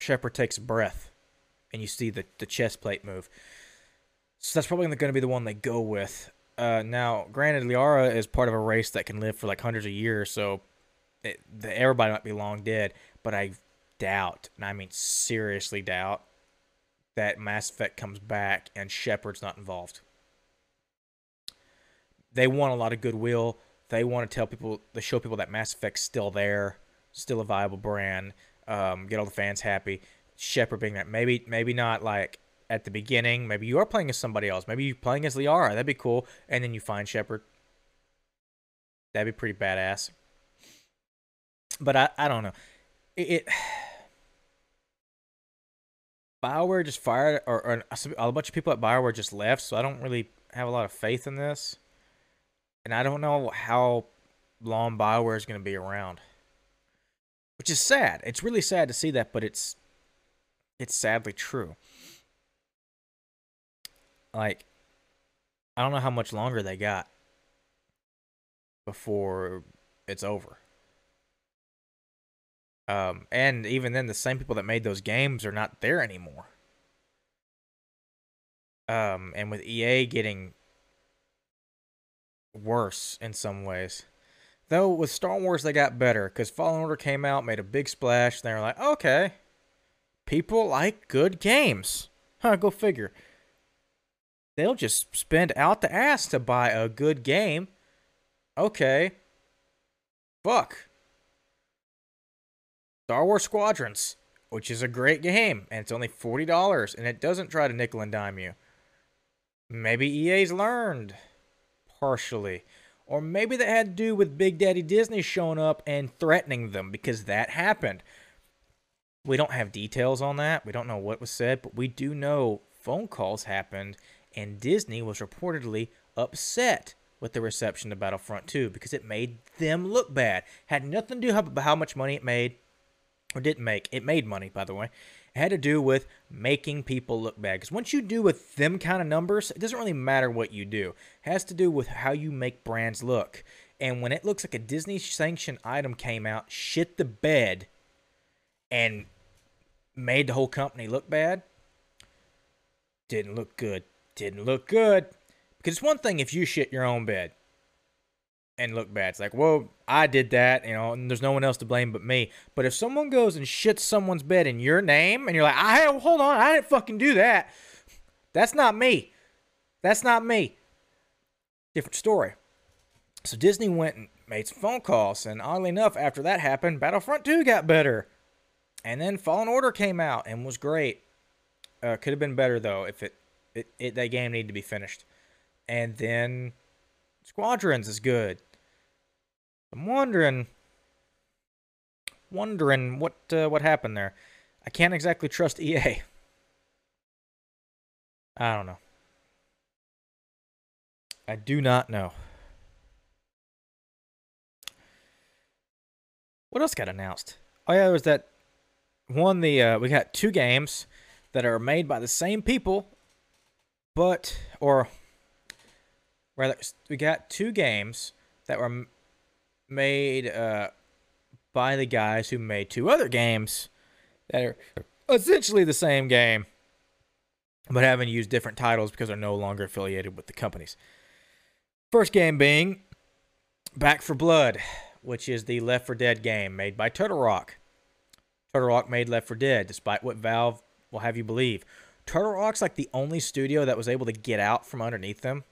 Shepard takes breath, and you see the the chest plate move. So that's probably going to be the one they go with. Uh, now, granted, Liara is part of a race that can live for like hundreds of years, so it, the, everybody might be long dead. But I doubt, and I mean seriously doubt, that Mass Effect comes back and Shepard's not involved. They want a lot of goodwill. They want to tell people, they show people that Mass Effect's still there, still a viable brand, um, get all the fans happy. Shepard being that maybe, maybe not like at the beginning. Maybe you are playing as somebody else. Maybe you're playing as Liara. That'd be cool. And then you find Shepard. That'd be pretty badass. But I, I don't know. It, it Bioware just fired, or, or a bunch of people at Bioware just left, so I don't really have a lot of faith in this. And I don't know how long Bioware is going to be around. Which is sad. It's really sad to see that, but it's it's sadly true. Like, I don't know how much longer they got before it's over. Um, and even then, the same people that made those games are not there anymore. Um, and with EA getting worse in some ways. Though with Star Wars, they got better because Fallen Order came out, made a big splash. And they were like, okay, people like good games. Huh, go figure. They'll just spend out the ass to buy a good game. Okay. Fuck. Star Wars Squadrons, which is a great game, and it's only $40, and it doesn't try to nickel and dime you. Maybe EA's learned. Partially. Or maybe that had to do with Big Daddy Disney showing up and threatening them because that happened. We don't have details on that. We don't know what was said, but we do know phone calls happened and Disney was reportedly upset with the reception of Battlefront 2 because it made them look bad. Had nothing to do with how much money it made or didn't make. It made money, by the way. It had to do with making people look bad. Because once you do with them kind of numbers, it doesn't really matter what you do. It has to do with how you make brands look. And when it looks like a Disney sanctioned item came out, shit the bed, and made the whole company look bad, didn't look good. Didn't look good. Because it's one thing if you shit your own bed and look bad. It's like, well, I did that, you know, and there's no one else to blame but me. But if someone goes and shits someone's bed in your name, and you're like, I hold on, I didn't fucking do that. That's not me. That's not me. Different story. So Disney went and made some phone calls, and oddly enough, after that happened, Battlefront 2 got better. And then Fallen Order came out and was great. Uh, could have been better though if it, it, it that game needed to be finished. And then Squadrons is good. I'm wondering, wondering what uh, what happened there. I can't exactly trust EA. I don't know. I do not know. What else got announced? Oh yeah, there was that one. The uh, we got two games that are made by the same people, but or rather, we got two games that were made uh, by the guys who made two other games that are essentially the same game, but having used different titles because they're no longer affiliated with the companies. First game being Back 4 Blood, which is the Left 4 Dead game made by Turtle Rock. Turtle Rock made Left 4 Dead, despite what Valve will have you believe. Turtle Rock's like the only studio that was able to get out from underneath them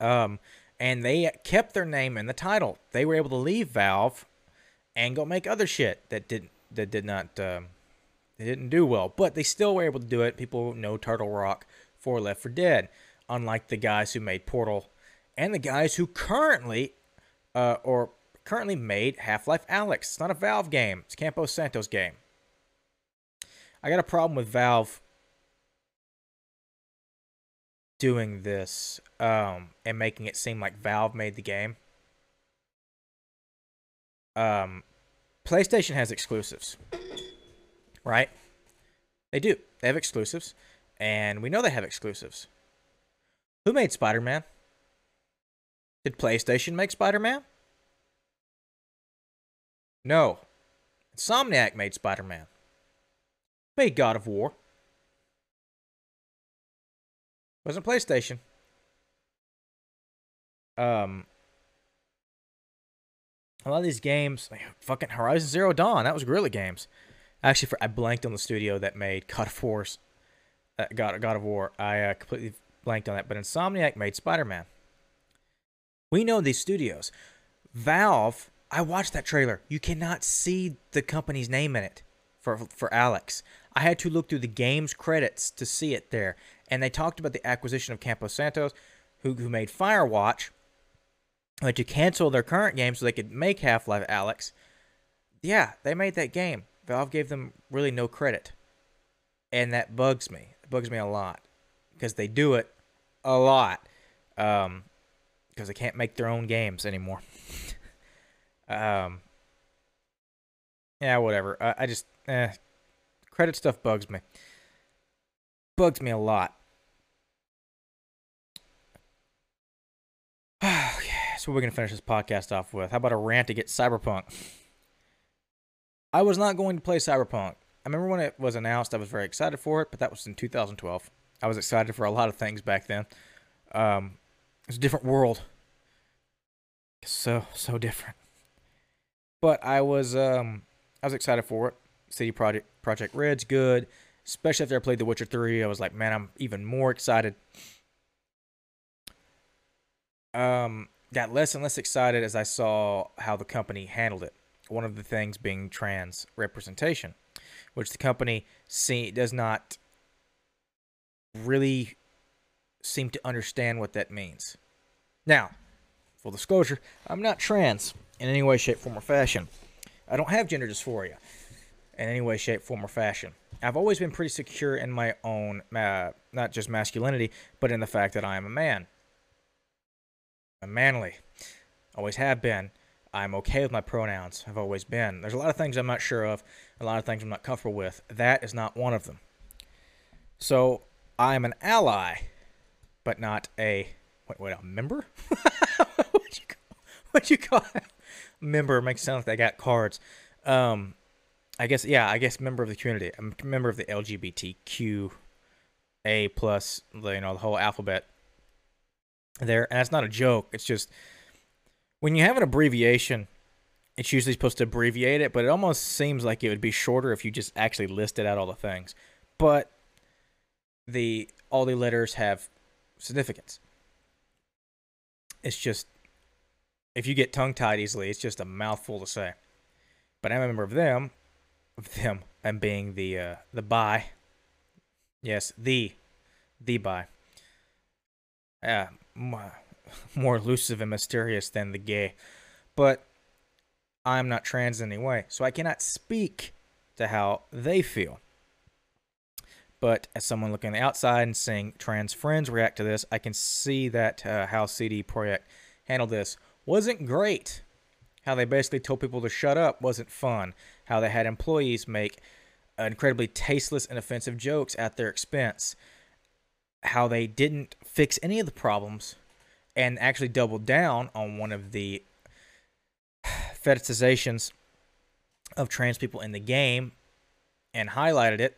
um, and they kept their name in the title. They were able to leave Valve and go make other shit that didn't that did not um, they didn't do well, but they still were able to do it. People know Turtle Rock for Left 4 Dead, unlike the guys who made Portal and the guys who currently uh, or currently made Half-Life Alyx. It's not a Valve game. It's Campos Santos game. I got a problem with Valve doing this um, and making it seem like Valve made the game. Um, PlayStation has exclusives, right? They do. They have exclusives, and we know they have exclusives. Who made Spider Man? Did PlayStation make Spider Man? No. Insomniac made Spider Man. Made God of War. Wasn't PlayStation. Um, a lot of these games, like fucking Horizon Zero Dawn, that was Guerrilla Games. Actually, for I blanked on the studio that made God of War's, uh, God God of War. I uh, completely blanked on that. But Insomniac made Spider Man. We know these studios. Valve. I watched that trailer. You cannot see the company's name in it for for Alyx. I had to look through the game's credits to see it there. And they talked about the acquisition of Campos Santos, who, who made Firewatch, had to cancel their current game so they could make Half Life Alyx. Yeah, they made that game. Valve gave them really no credit. And that bugs me. It bugs me a lot. Because they do it a lot. Um, because they can't make their own games anymore. um, yeah, whatever. I, I just, eh, credit stuff bugs me. Bugs me a lot. so we're gonna finish this podcast off with. How about a rant to get Cyberpunk? I was not going to play Cyberpunk. I remember when it was announced, I was very excited for it, but that was in 2012. I was excited for a lot of things back then. Um, it's a different world. So so different. But I was um I was excited for it. CD Projekt Projekt Red's good, especially after I played The Witcher 3. I was like, man, I'm even more excited. Um, got less and less excited as I saw how the company handled it. One of the things being trans representation, which the company see does not really seem to understand what that means. Now, full disclosure, I'm not trans in any way, shape, form, or fashion. I don't have gender dysphoria in any way, shape, form, or fashion. I've always been pretty secure in my own, uh, not just masculinity, but in the fact that I am a man. I'm manly. Always have been. I'm okay with my pronouns. I've always been. There's a lot of things I'm not sure of, a lot of things I'm not comfortable with. That is not one of them. So I'm an ally, but not a wait, wait, a member? what you call, what you call member? Makes it sound like they got cards. Um, I guess yeah, I guess member of the community. I'm a member of the LGBTQ A plus, you know, the whole alphabet. There, and that's not a joke. It's just when you have an abbreviation, it's usually supposed to abbreviate it, but it almost seems like it would be shorter if you just actually listed out all the things. But the all the letters have significance. It's just if you get tongue tied easily, it's just a mouthful to say. But I'm a member of them, of them, and being the uh, the bi. Yes, the the. Yeah, more, more elusive and mysterious than the gay, but I'm not trans in any way, so I cannot speak to how they feel. But as someone looking on the outside and seeing trans friends react to this, I can see that uh, how CD Projekt handled this wasn't great. How they basically told people to shut up wasn't fun. How they had employees make incredibly tasteless and offensive jokes at their expense. How they didn't fix any of the problems and actually doubled down on one of the fetishizations of trans people in the game and highlighted it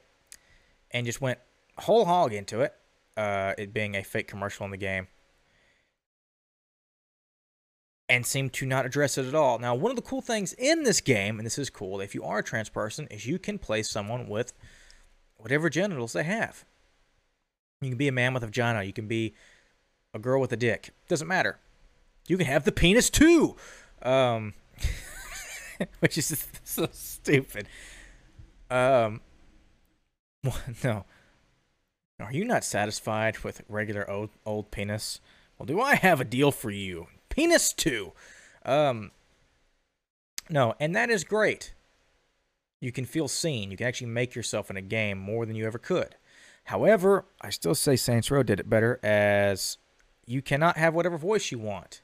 and just went whole hog into it, uh, it being a fake commercial in the game, and seem to not address it at all. Now, one of the cool things in this game, and this is cool if you are a trans person, is you can play someone with whatever genitals they have. You can be a man with a vagina, you can be a girl with a dick. Doesn't matter. You can have the penis too. Um, which is so stupid. Um, no. Are you not satisfied with regular old, old penis? Well, do I have a deal for you? Penis 2. Um, no, and that is great. You can feel seen. You can actually make yourself in a game more than you ever could. However, I still say Saints Row did it better as you cannot have whatever voice you want.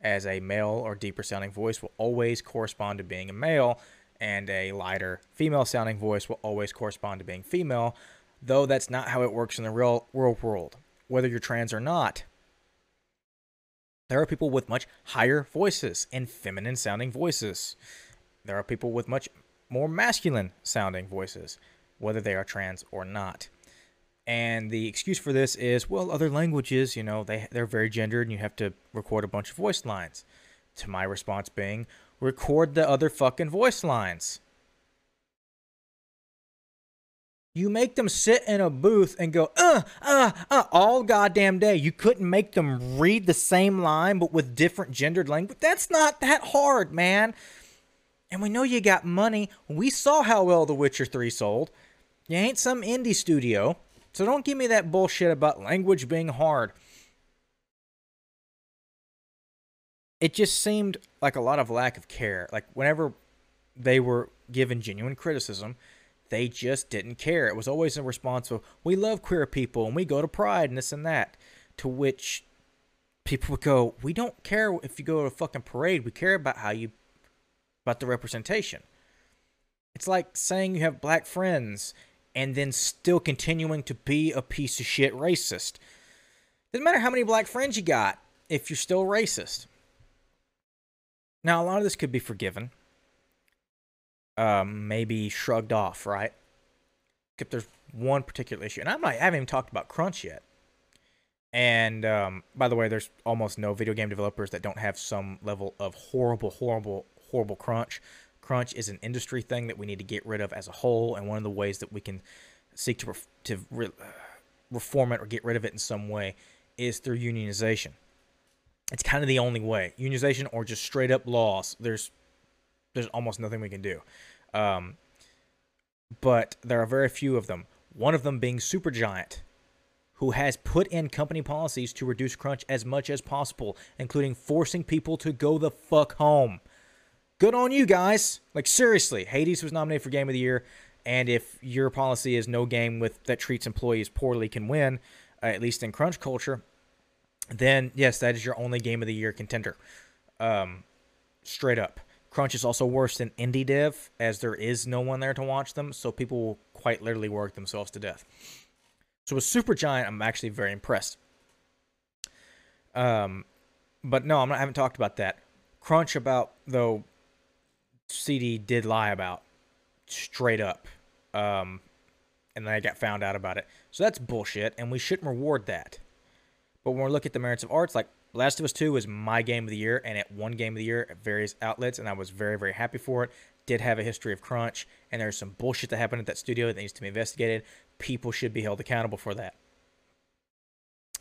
As a male or deeper sounding voice will always correspond to being a male, and a lighter female sounding voice will always correspond to being female, though that's not how it works in the real world world. Whether you're trans or not, there are people with much higher voices and feminine sounding voices. There are people with much more masculine sounding voices, whether they are trans or not. And the excuse for this is, well, other languages, you know, they they're very gendered and you have to record a bunch of voice lines. To my response being, record the other fucking voice lines. You make them sit in a booth and go, uh, uh, uh, all goddamn day. You couldn't make them read the same line but with different gendered language. That's not that hard, man. And we know you got money. We saw how well The Witcher 3 sold. You ain't some indie studio, so don't give me that bullshit about language being hard. It just seemed like a lot of lack of care. Like whenever they were given genuine criticism, they just didn't care. It was always in response of, we love queer people and we go to Pride and this and that. To which people would go, we don't care if you go to a fucking parade. We care about how you, about the representation. It's like saying you have black friends and then still continuing to be a piece of shit racist. Doesn't matter how many black friends you got if you're still racist. Now, a lot of this could be forgiven um, maybe shrugged off, right? If there's one particular issue, and I'm not, I haven't even talked about crunch yet. And um, by the way, there's almost no video game developers that don't have some level of horrible, horrible, horrible crunch. Crunch is an industry thing that we need to get rid of as a whole, and one of the ways that we can seek to ref- to re- reform it or get rid of it in some way is through unionization. It's kind of the only way. Unionization or just straight up laws. There's there's almost nothing we can do. Um, but there are very few of them. One of them being Supergiant, who has put in company policies to reduce crunch as much as possible, including forcing people to go the fuck home. Good on you guys. Like seriously, Hades was nominated for Game of the Year, and if your policy is no game with that treats employees poorly can win, uh, at least in crunch culture, then yes, that is your only Game of the Year contender. Um, straight up. Crunch is also worse than indie dev, as there is no one there to watch them, so people will quite literally work themselves to death. So with Supergiant, I'm actually very impressed. Um, but no, not, I haven't talked about that. Crunch about though, CD did lie about straight up, um, and then I got found out about it. So that's bullshit, and we shouldn't reward that. But when we look at the merits of arts, like Last of Us 2 was my game of the year, and it won game of the year at various outlets, and I was very, very happy for it. Did have a history of crunch, and there's some bullshit that happened at that studio that needs to be investigated. People should be held accountable for that.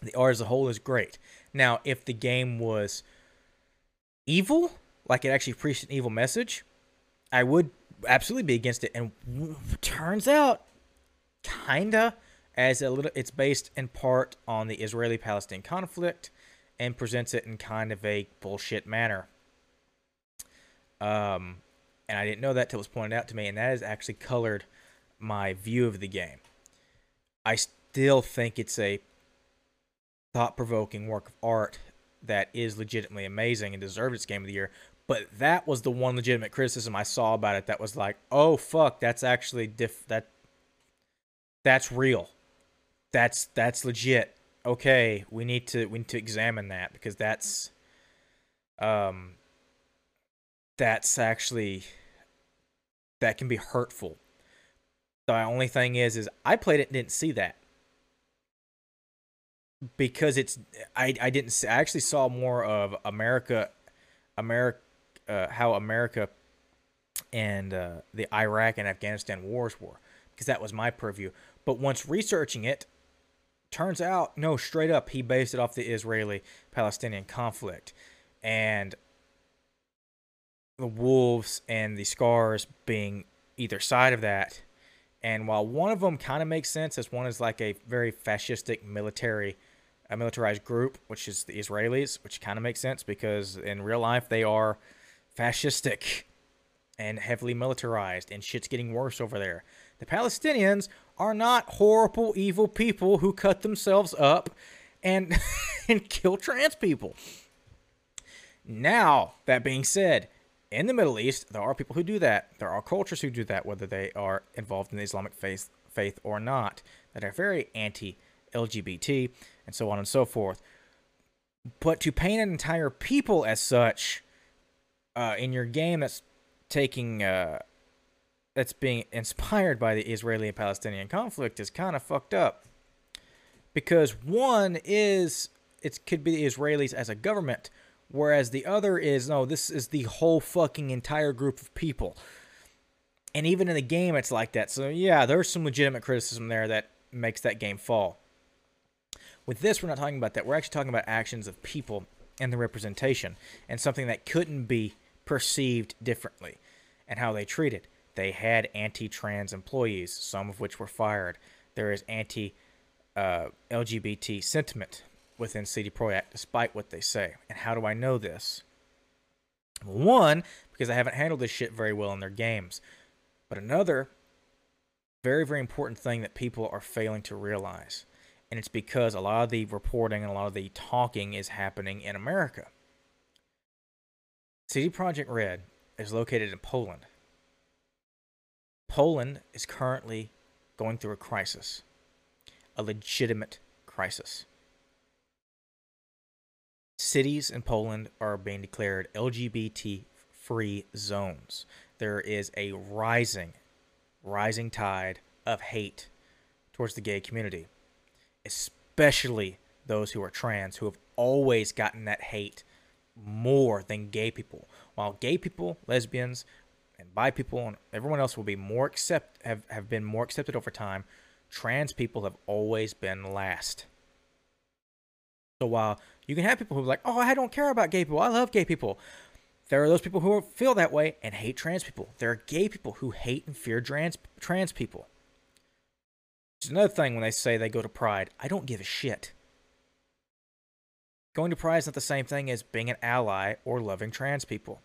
The art as a whole is great. Now, if the game was evil, like it actually preached an evil message, I would absolutely be against it. And turns out, kinda, as a little, it's based in part on the Israeli-Palestine conflict and presents it in kind of a bullshit manner. Um, and I didn't know that till it was pointed out to me, and that has actually colored my view of the game. I still think it's a thought provoking work of art that is legitimately amazing and deserved its game of the year. But that was the one legitimate criticism I saw about it that was like, oh fuck, that's actually diff that that's real. That's that's legit okay, we need to we need to examine that because that's um that's actually that can be hurtful. The only thing is is I played it and didn't see that. Because it's I I didn't see, I actually saw more of America America uh, how America and uh, the Iraq and Afghanistan wars were because that was my purview. But once researching it, turns out, no, straight up, he based it off the Israeli Palestinian conflict. And the wolves and the scars being either side of that. And while one of them kind of makes sense, as one is like a very fascistic military, a militarized group, which is the Israelis, which kind of makes sense because in real life they are fascistic and heavily militarized, and shit's getting worse over there. The Palestinians are not horrible, evil people who cut themselves up and and kill trans people. Now, that being said, in the Middle East, there are people who do that. There are cultures who do that, whether they are involved in the Islamic faith, faith or not, that are very anti-LGBT and so on and so forth. But to paint an entire people as such uh, in your game that's taking uh, that's being inspired by the Israeli and Palestinian conflict is kind of fucked up. Because one is it could be the Israelis as a government, whereas the other is no, this is the whole fucking entire group of people. And even in the game, it's like that. So yeah, there's some legitimate criticism there that makes that game fall. With this, we're not talking about that. We're actually talking about actions of people and the representation, and something that couldn't be perceived differently, and how they treated. They had anti-trans employees, some of which were fired. There is anti uh, LGBT sentiment within CD Projekt, despite what they say. And how do I know this? One, because I haven't handled this shit very well in their games. But another very, very important thing that people are failing to realize. And it's because a lot of the reporting and a lot of the talking is happening in America. CD Projekt Red is located in Poland. Poland is currently going through a crisis, a legitimate crisis. Cities in Poland are being declared LGBT free zones. There is a rising, rising tide of hate towards the gay community, especially those who are trans, who have always gotten that hate more than gay people. While gay people, lesbians, and bi people and everyone else will be more accept have, have been more accepted over time, trans people have always been last. So while you can have people who are like, oh, I don't care about gay people, I love gay people. There are those people who feel that way and hate trans people. There are gay people who hate and fear trans, trans people. It's another thing when they say they go to Pride. I don't give a shit. Going to Pride is not the same thing as being an ally or loving trans people.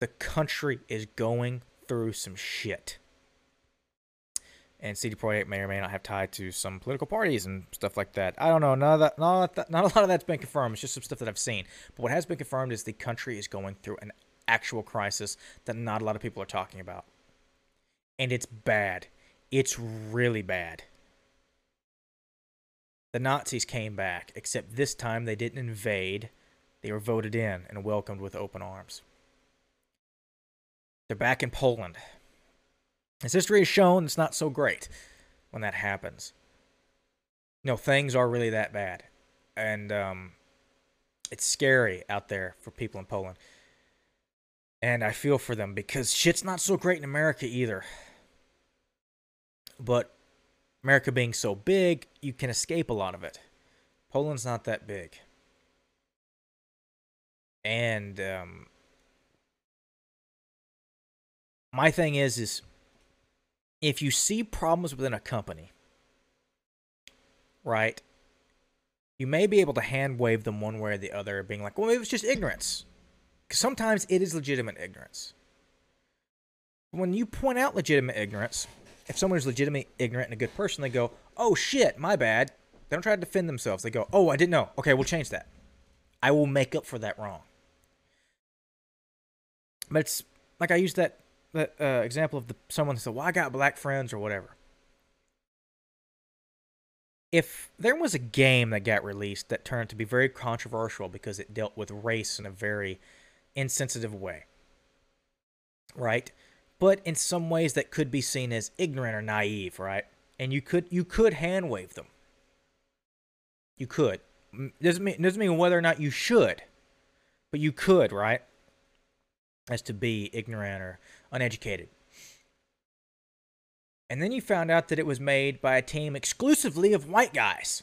The country is going through some shit. And CD Projekt may or may not have tied to some political parties and stuff like that. I don't know. None of that, not, not a lot of that's been confirmed. It's just some stuff that I've seen. But what has been confirmed is the country is going through an actual crisis that not a lot of people are talking about. And it's bad. It's really bad. The Nazis came back, except this time they didn't invade. They were voted in and welcomed with open arms. They're back in Poland. As history has shown, it's not so great when that happens. No, things are really that bad. And um, it's scary out there for people in Poland. And I feel for them because shit's not so great in America either. But America being so big, you can escape a lot of it. Poland's not that big. And um, my thing is, is if you see problems within a company, right, you may be able to hand wave them one way or the other, being like, well, maybe it's just ignorance. Because sometimes it is legitimate ignorance. When you point out legitimate ignorance, if someone is legitimately ignorant and a good person, they go, "Oh shit, my bad." They don't try to defend themselves. They go, "Oh, I didn't know. Okay, we'll change that. I will make up for that wrong." But it's like I used that that uh, example of the someone said, "Well, I got black friends or whatever." If there was a game that got released that turned to be very controversial because it dealt with race in a very insensitive way, right? But in some ways that could be seen as ignorant or naive, right? And you could you could hand wave them. You could. Doesn't mean doesn't mean whether or not you should, but you could, right? As to be ignorant or uneducated. And then you found out that it was made by a team exclusively of white guys.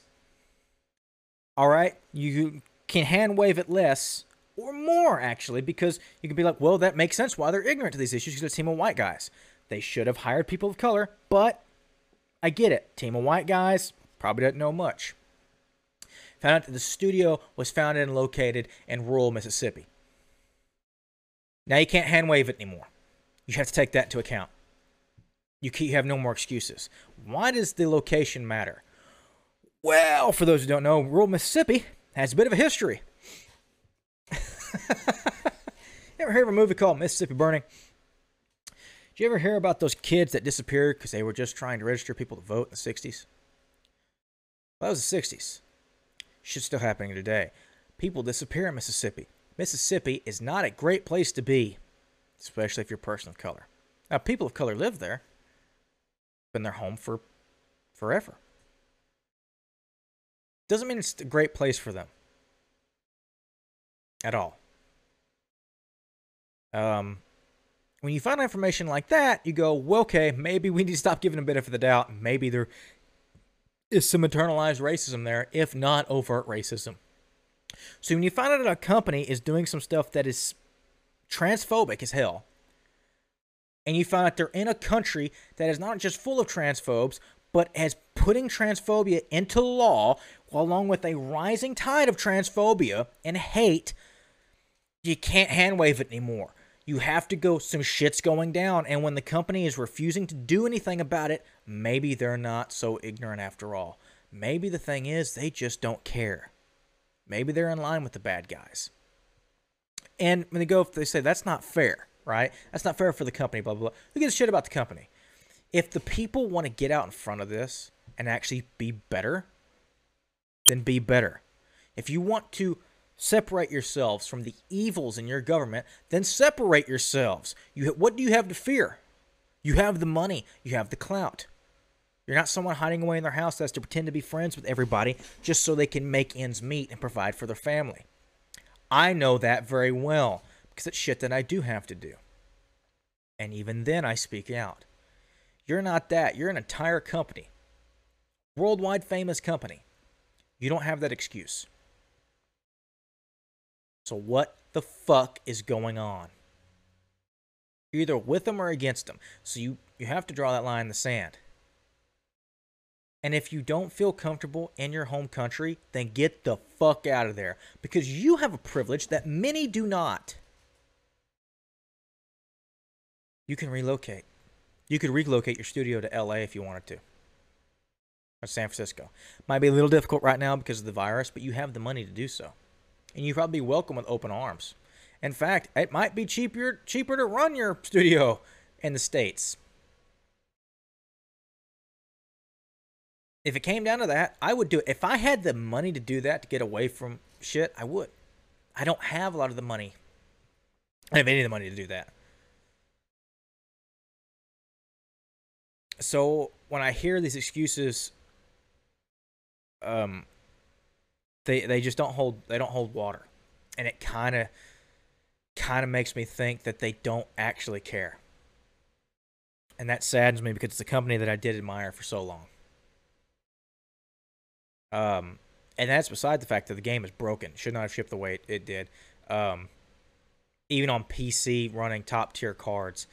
All right, you can hand wave it less or more actually, because you can be like, well, that makes sense why they're ignorant to these issues because it's a team of white guys. They should have hired people of color, but I get it. Team of white guys probably doesn't know much. Found out that the studio was founded and located in rural Mississippi. Now you can't hand wave it anymore. You have to take that into account. You have no more excuses. Why does the location matter? Well, for those who don't know, rural Mississippi has a bit of a history. ever hear of a movie called Mississippi Burning? Did you ever hear about those kids that disappeared because they were just trying to register people to vote in the 60s? Well, that was the 60s. Shit's still happening today. People disappear in Mississippi. Mississippi is not a great place to be, especially if you're a person of color. Now, people of color live there, been their home for forever. Doesn't mean it's a great place for them at all. Um, when you find information like that, you go, well, okay, maybe we need to stop giving them benefit of the doubt. Maybe there is some internalized racism there, if not overt racism. So when you find out that a company is doing some stuff that is transphobic as hell, and you find out they're in a country that is not just full of transphobes, but as putting transphobia into law, along with a rising tide of transphobia and hate, you can't hand wave it anymore. You have to go, some shit's going down. And when the company is refusing to do anything about it, maybe they're not so ignorant after all. Maybe the thing is, they just don't care. Maybe they're in line with the bad guys. And when they go, they say, that's not fair, right? That's not fair for the company, blah, blah, blah. Who gives a shit about the company? If the people want to get out in front of this and actually be better, then be better. If you want to separate yourselves from the evils in your government, then separate yourselves. You, what do you have to fear? You have the money, you have the clout. You're not someone hiding away in their house that has to pretend to be friends with everybody just so they can make ends meet and provide for their family. I know that very well because it's shit that I do have to do. And even then, I speak out. You're not that. You're an entire company, worldwide famous company. You don't have that excuse. So, what the fuck is going on? You're either with them or against them. So, you, you have to draw that line in the sand. And if you don't feel comfortable in your home country, then get the fuck out of there because you have a privilege that many do not. You can relocate. You could relocate your studio to LA if you wanted to. Or San Francisco. Might be a little difficult right now because of the virus, but you have the money to do so. And you'd probably be welcome with open arms. In fact, it might be cheaper cheaper to run your studio in the States if it came down to that, I would do it. If I had the money to do that to get away from shit, I would. I don't have a lot of the money. I don't have any of the money to do that. So when I hear these excuses, um, they they just don't hold they don't hold water, and it kind of kind of makes me think that they don't actually care, and that saddens me because it's a company that I did admire for so long. Um, and that's beside the fact that the game is broken. Should not have shipped the way it, it did. Um, even on PC running top tier cards,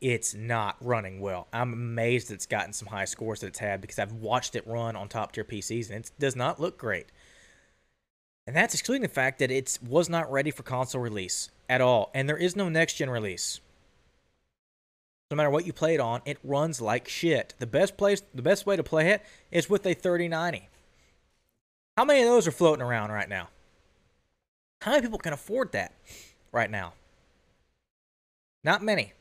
it's not running well. I'm amazed it's gotten some high scores that it's had because I've watched it run on top tier PCs and it does not look great. And that's excluding the fact that it was not ready for console release at all. And there is no next gen release. No matter what you play it on, it runs like shit. The best place the best way to play it is with a 3090. How many of those are floating around right now? How many people can afford that right now? Not many.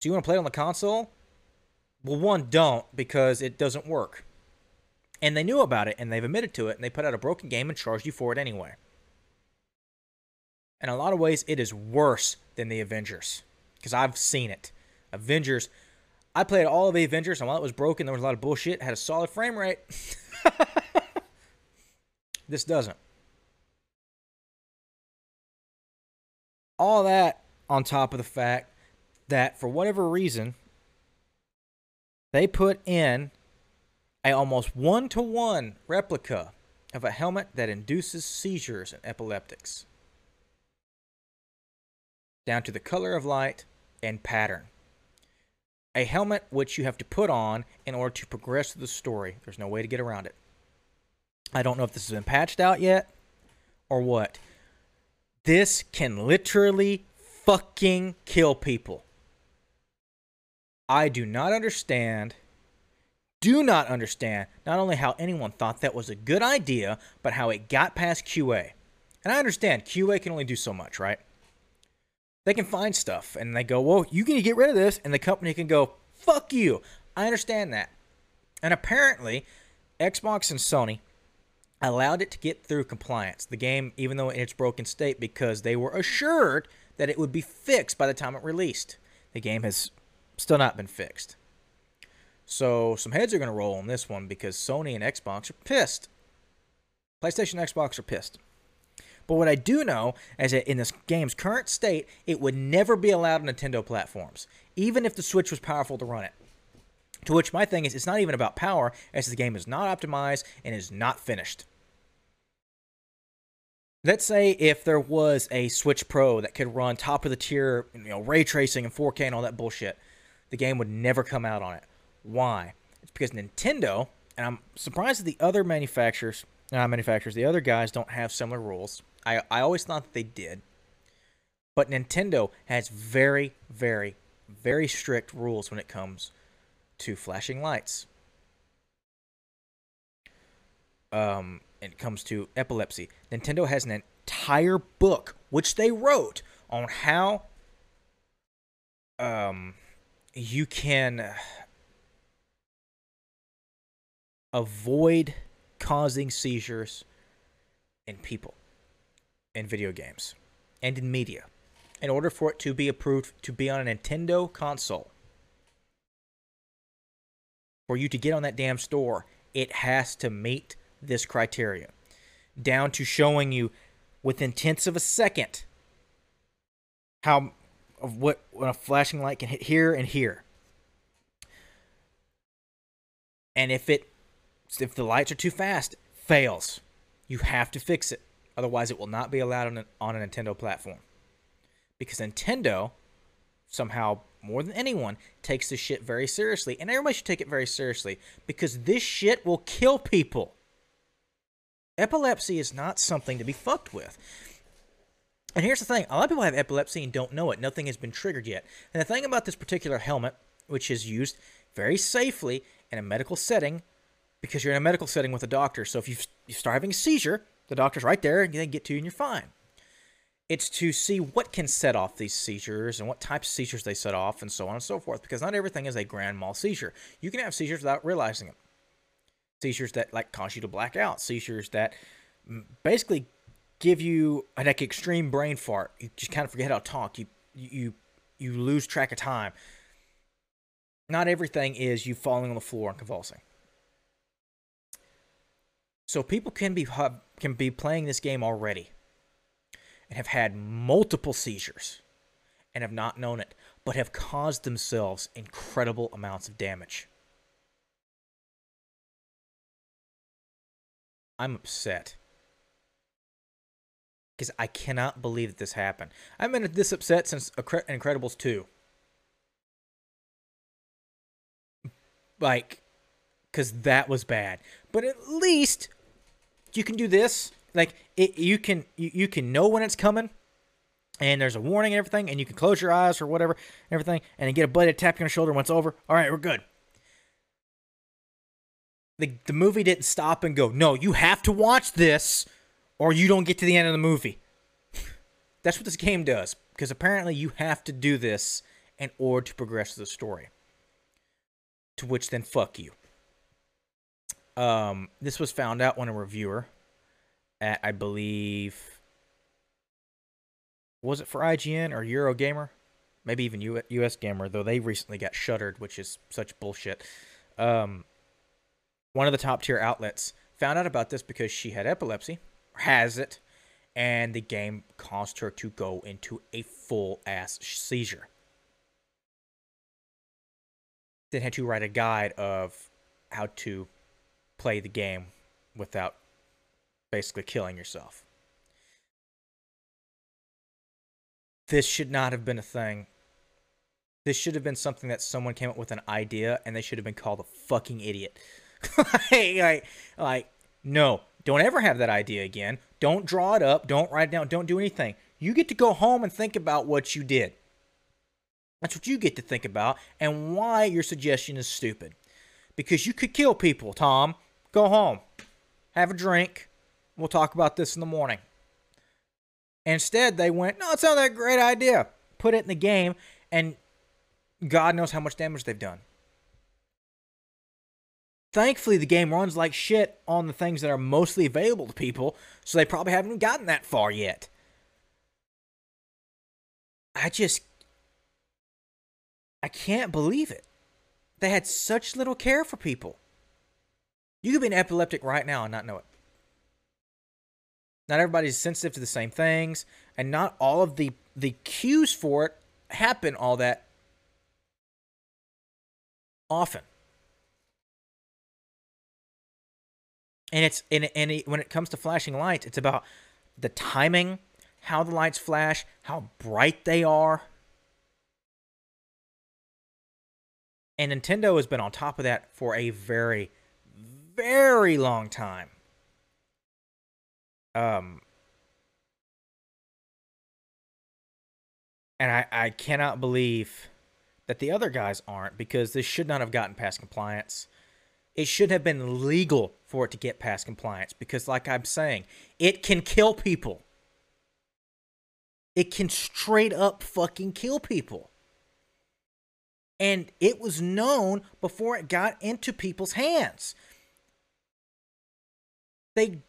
So you want to play it on the console? Well, one, don't because it doesn't work. And they knew about it and they've admitted to it and they put out a broken game and charged you for it anyway. In a lot of ways, it is worse than the Avengers because I've seen it. Avengers, I played all of the Avengers and while it was broken, there was a lot of bullshit. It had a solid frame rate. This doesn't. All that on top of the fact that for whatever reason, they put in a almost one to one replica of a helmet that induces seizures in epileptics, down to the color of light and pattern. A helmet which you have to put on in order to progress through the story. There's no way to get around it. I don't know if this has been patched out yet or what. This can literally fucking kill people. I do not understand, do not understand not only how anyone thought that was a good idea, but how it got past QA. And I understand QA can only do so much, right? They can find stuff and they go, well, you can get rid of this, and the company can go, fuck you. I understand that. And apparently, Xbox and Sony allowed it to get through compliance, the game, even though in its broken state, because they were assured that it would be fixed by the time it released. The game has still not been fixed. So some heads are going to roll on this one because Sony and Xbox are pissed. PlayStation and Xbox are pissed. But what I do know is that in this game's current state, it would never be allowed on Nintendo platforms, even if the Switch was powerful to run it. To which my thing is, it's not even about power, as the game is not optimized and is not finished. let's say if there was a Switch Pro that could run top of the tier, you know, ray tracing and 4K and all that bullshit, the game would never come out on it. Why? It's because Nintendo, and I'm surprised that the other manufacturers, uh, manufacturers, the other guys don't have similar rules. I I always thought that they did, but Nintendo has very, very, very strict rules when it comes to flashing lights. Um, it comes to epilepsy. Nintendo has an entire book which they wrote on how um you can avoid causing seizures in people in video games and in media in order for it to be approved to be on a Nintendo console for you to get on that damn store it has to meet this criteria down to showing you within tenths of a second how of what when a flashing light can hit here and here. And if it if the lights are too fast, fails. You have to fix it. Otherwise, it will not be allowed on a, on a Nintendo platform. Because Nintendo, somehow more than anyone, takes this shit very seriously. And everybody should take it very seriously. Because this shit will kill people. Epilepsy is not something to be fucked with. And here's the thing a lot of people have epilepsy and don't know it. Nothing has been triggered yet. And the thing about this particular helmet, which is used very safely in a medical setting, because you're in a medical setting with a doctor. So if you, you start having a seizure, the doctor's right there and they get to you and you're fine. It's to see what can set off these seizures and what types of seizures they set off and so on and so forth. Because not everything is a grand mal seizure. You can have seizures without realizing it seizures that like cause you to black out, seizures that basically give you an like extreme brain fart. You just kind of forget how to talk. You you you lose track of time. Not everything is you falling on the floor and convulsing. So people can be can be playing this game already and have had multiple seizures and have not known it, but have caused themselves incredible amounts of damage. I'm upset. Because I cannot believe that this happened. I've been this upset since Incredibles 2. Like, because that was bad. But at least you can do this. Like, it, you can you, you can know when it's coming. And there's a warning and everything. And you can close your eyes or whatever and everything. And get a buddy to tap you on the shoulder once over. All right, we're good the, the movie didn't stop and go, no, you have to watch this or you don't get to the end of the movie. That's what this game does, because apparently you have to do this in order to progress the story. To which then, fuck you. Um, this was found out when a reviewer at, I believe, was it for IGN or Eurogamer? Maybe even US Gamer, though they recently got shuttered, which is such bullshit. Um, one of the top tier outlets found out about this because she had epilepsy, has it, and the game caused her to go into a full ass seizure. Then had to write a guide of how to play the game without basically killing yourself. This should not have been a thing. This should have been something that someone came up with an idea and they should have been called a fucking idiot. like, like, no, don't ever have that idea again. Don't draw it up. Don't write it down. Don't do anything. You get to go home and think about what you did. That's what you get to think about and why your suggestion is stupid. Because you could kill people, Tom. Go home. Have a drink. We'll talk about this in the morning. Instead, they went, no, it's not that great idea. Put it in the game, and God knows how much damage they've done. Thankfully, the game runs like shit on the things that are mostly available to people, so they probably haven't gotten that far yet. I just. I can't believe it. They had such little care for people. You could be an epileptic right now and not know it. Not everybody's sensitive to the same things, and not all of the, the cues for it happen all that often. and it's and, and it, when it comes to flashing lights it's about the timing, how the lights flash, how bright they are. And Nintendo has been on top of that for a very, very long time. Um, and I, I cannot believe that the other guys aren't because this should not have gotten past compliance. It should have been legal for it to get past compliance because, like I'm saying, it can kill people. It can straight up fucking kill people. And it was known before it got into people's hands. They.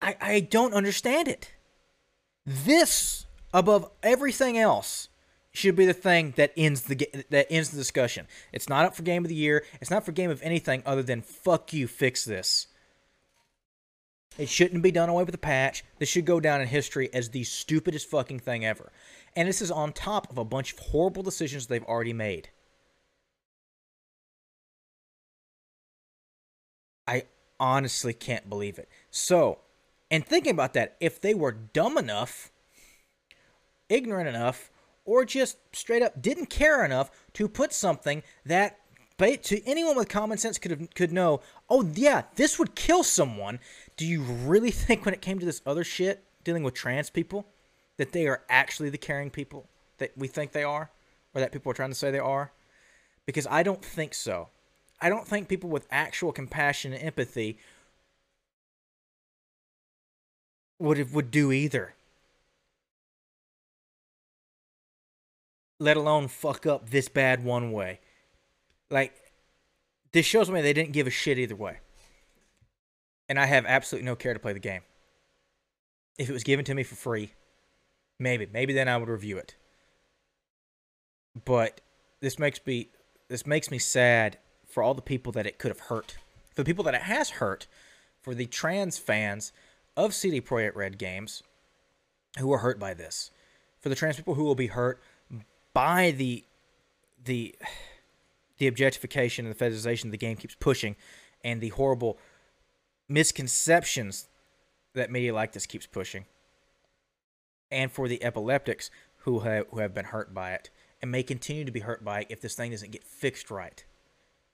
I, I don't understand it. This, above everything else, should be the thing that ends the that ends the discussion. It's not up for game of the year. It's not for game of anything other than fuck you, fix this. It shouldn't be done away with a patch. This should go down in history as the stupidest fucking thing ever. And this is on top of a bunch of horrible decisions they've already made. I honestly can't believe it. So, and thinking about that, if they were dumb enough, ignorant enough, or just straight up didn't care enough to put something that to anyone with common sense could have, could know, oh yeah, this would kill someone. Do you really think when it came to this other shit dealing with trans people that they are actually the caring people that we think they are or that people are trying to say they are? Because I don't think so. I don't think people with actual compassion and empathy would would do either. let alone fuck up this bad one way. Like, this shows me they didn't give a shit either way. And I have absolutely no care to play the game. If it was given to me for free, maybe, maybe then I would review it. But this makes me this makes me sad for all the people that it could have hurt. For the people that it has hurt, for the trans fans of CD Projekt Red games who are hurt by this. For the trans people who will be hurt by the the the objectification and the fetishization the game keeps pushing, and the horrible misconceptions that media like this keeps pushing, and for the epileptics who have who have been hurt by it and may continue to be hurt by it if this thing doesn't get fixed right.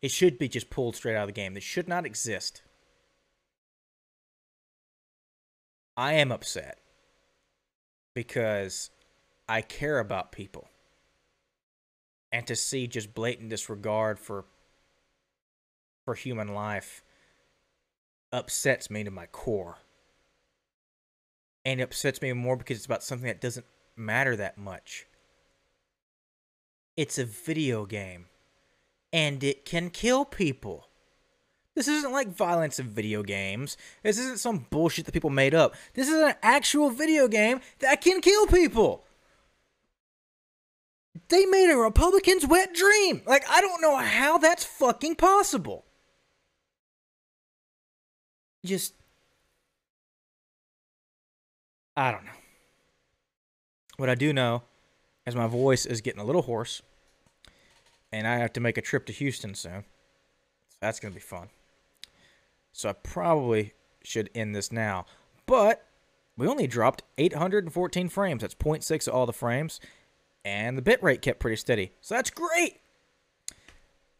It should be just pulled straight out of the game. It should not exist. I am upset because I care about people and to see just blatant disregard for for human life upsets me to my core. And it upsets me more because it's about something that doesn't matter that much. It's a video game. And it can kill people. This isn't like violence in video games. This isn't some bullshit that people made up. This is an actual video game that can kill people. They made a Republican's wet dream. Like, I don't know how that's fucking possible. Just. I don't know. What I do know is my voice is getting a little hoarse, and I have to make a trip to Houston soon. So that's going to be fun. So I probably should end this now. But we only dropped 814 frames. That's 0.6 of all the frames and the bitrate kept pretty steady. So that's great.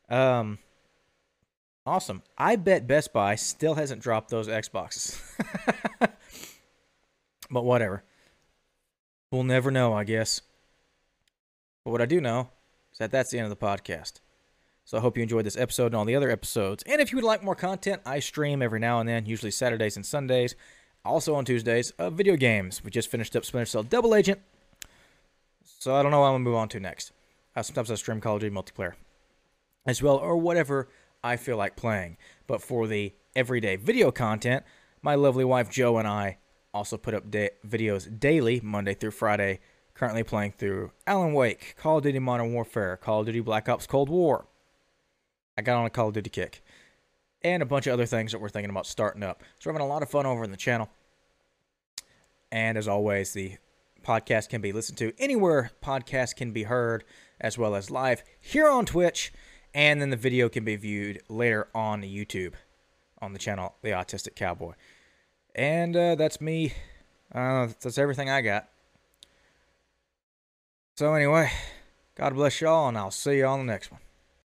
Um, awesome. I bet Best Buy still hasn't dropped those Xboxes. but whatever. We'll never know, I guess. But what I do know that that's the end of the podcast. So I hope you enjoyed this episode and all the other episodes. And if you would like more content, I stream every now and then, usually Saturdays and Sundays. Also on Tuesdays, uh, video games. We just finished up Splinter Cell Double Agent. So I don't know what I'm going to move on to next. Uh, sometimes I stream Call of Duty multiplayer as well, or whatever I feel like playing. But for the everyday video content, my lovely wife Joe and I also put up da- videos daily, Monday through Friday, currently playing through Alan Wake, Call of Duty Modern Warfare, Call of Duty Black Ops Cold War. I got on a Call of Duty kick. And a bunch of other things that we're thinking about starting up. So we're having a lot of fun over in the channel. And as always, the podcast can be listened to anywhere podcasts can be heard, as well as live here on Twitch. And then the video can be viewed later on YouTube on the channel The Autistic Cowboy. And uh, that's me. Uh, that's everything I got. So anyway, God bless y'all, and I'll see you on the next one.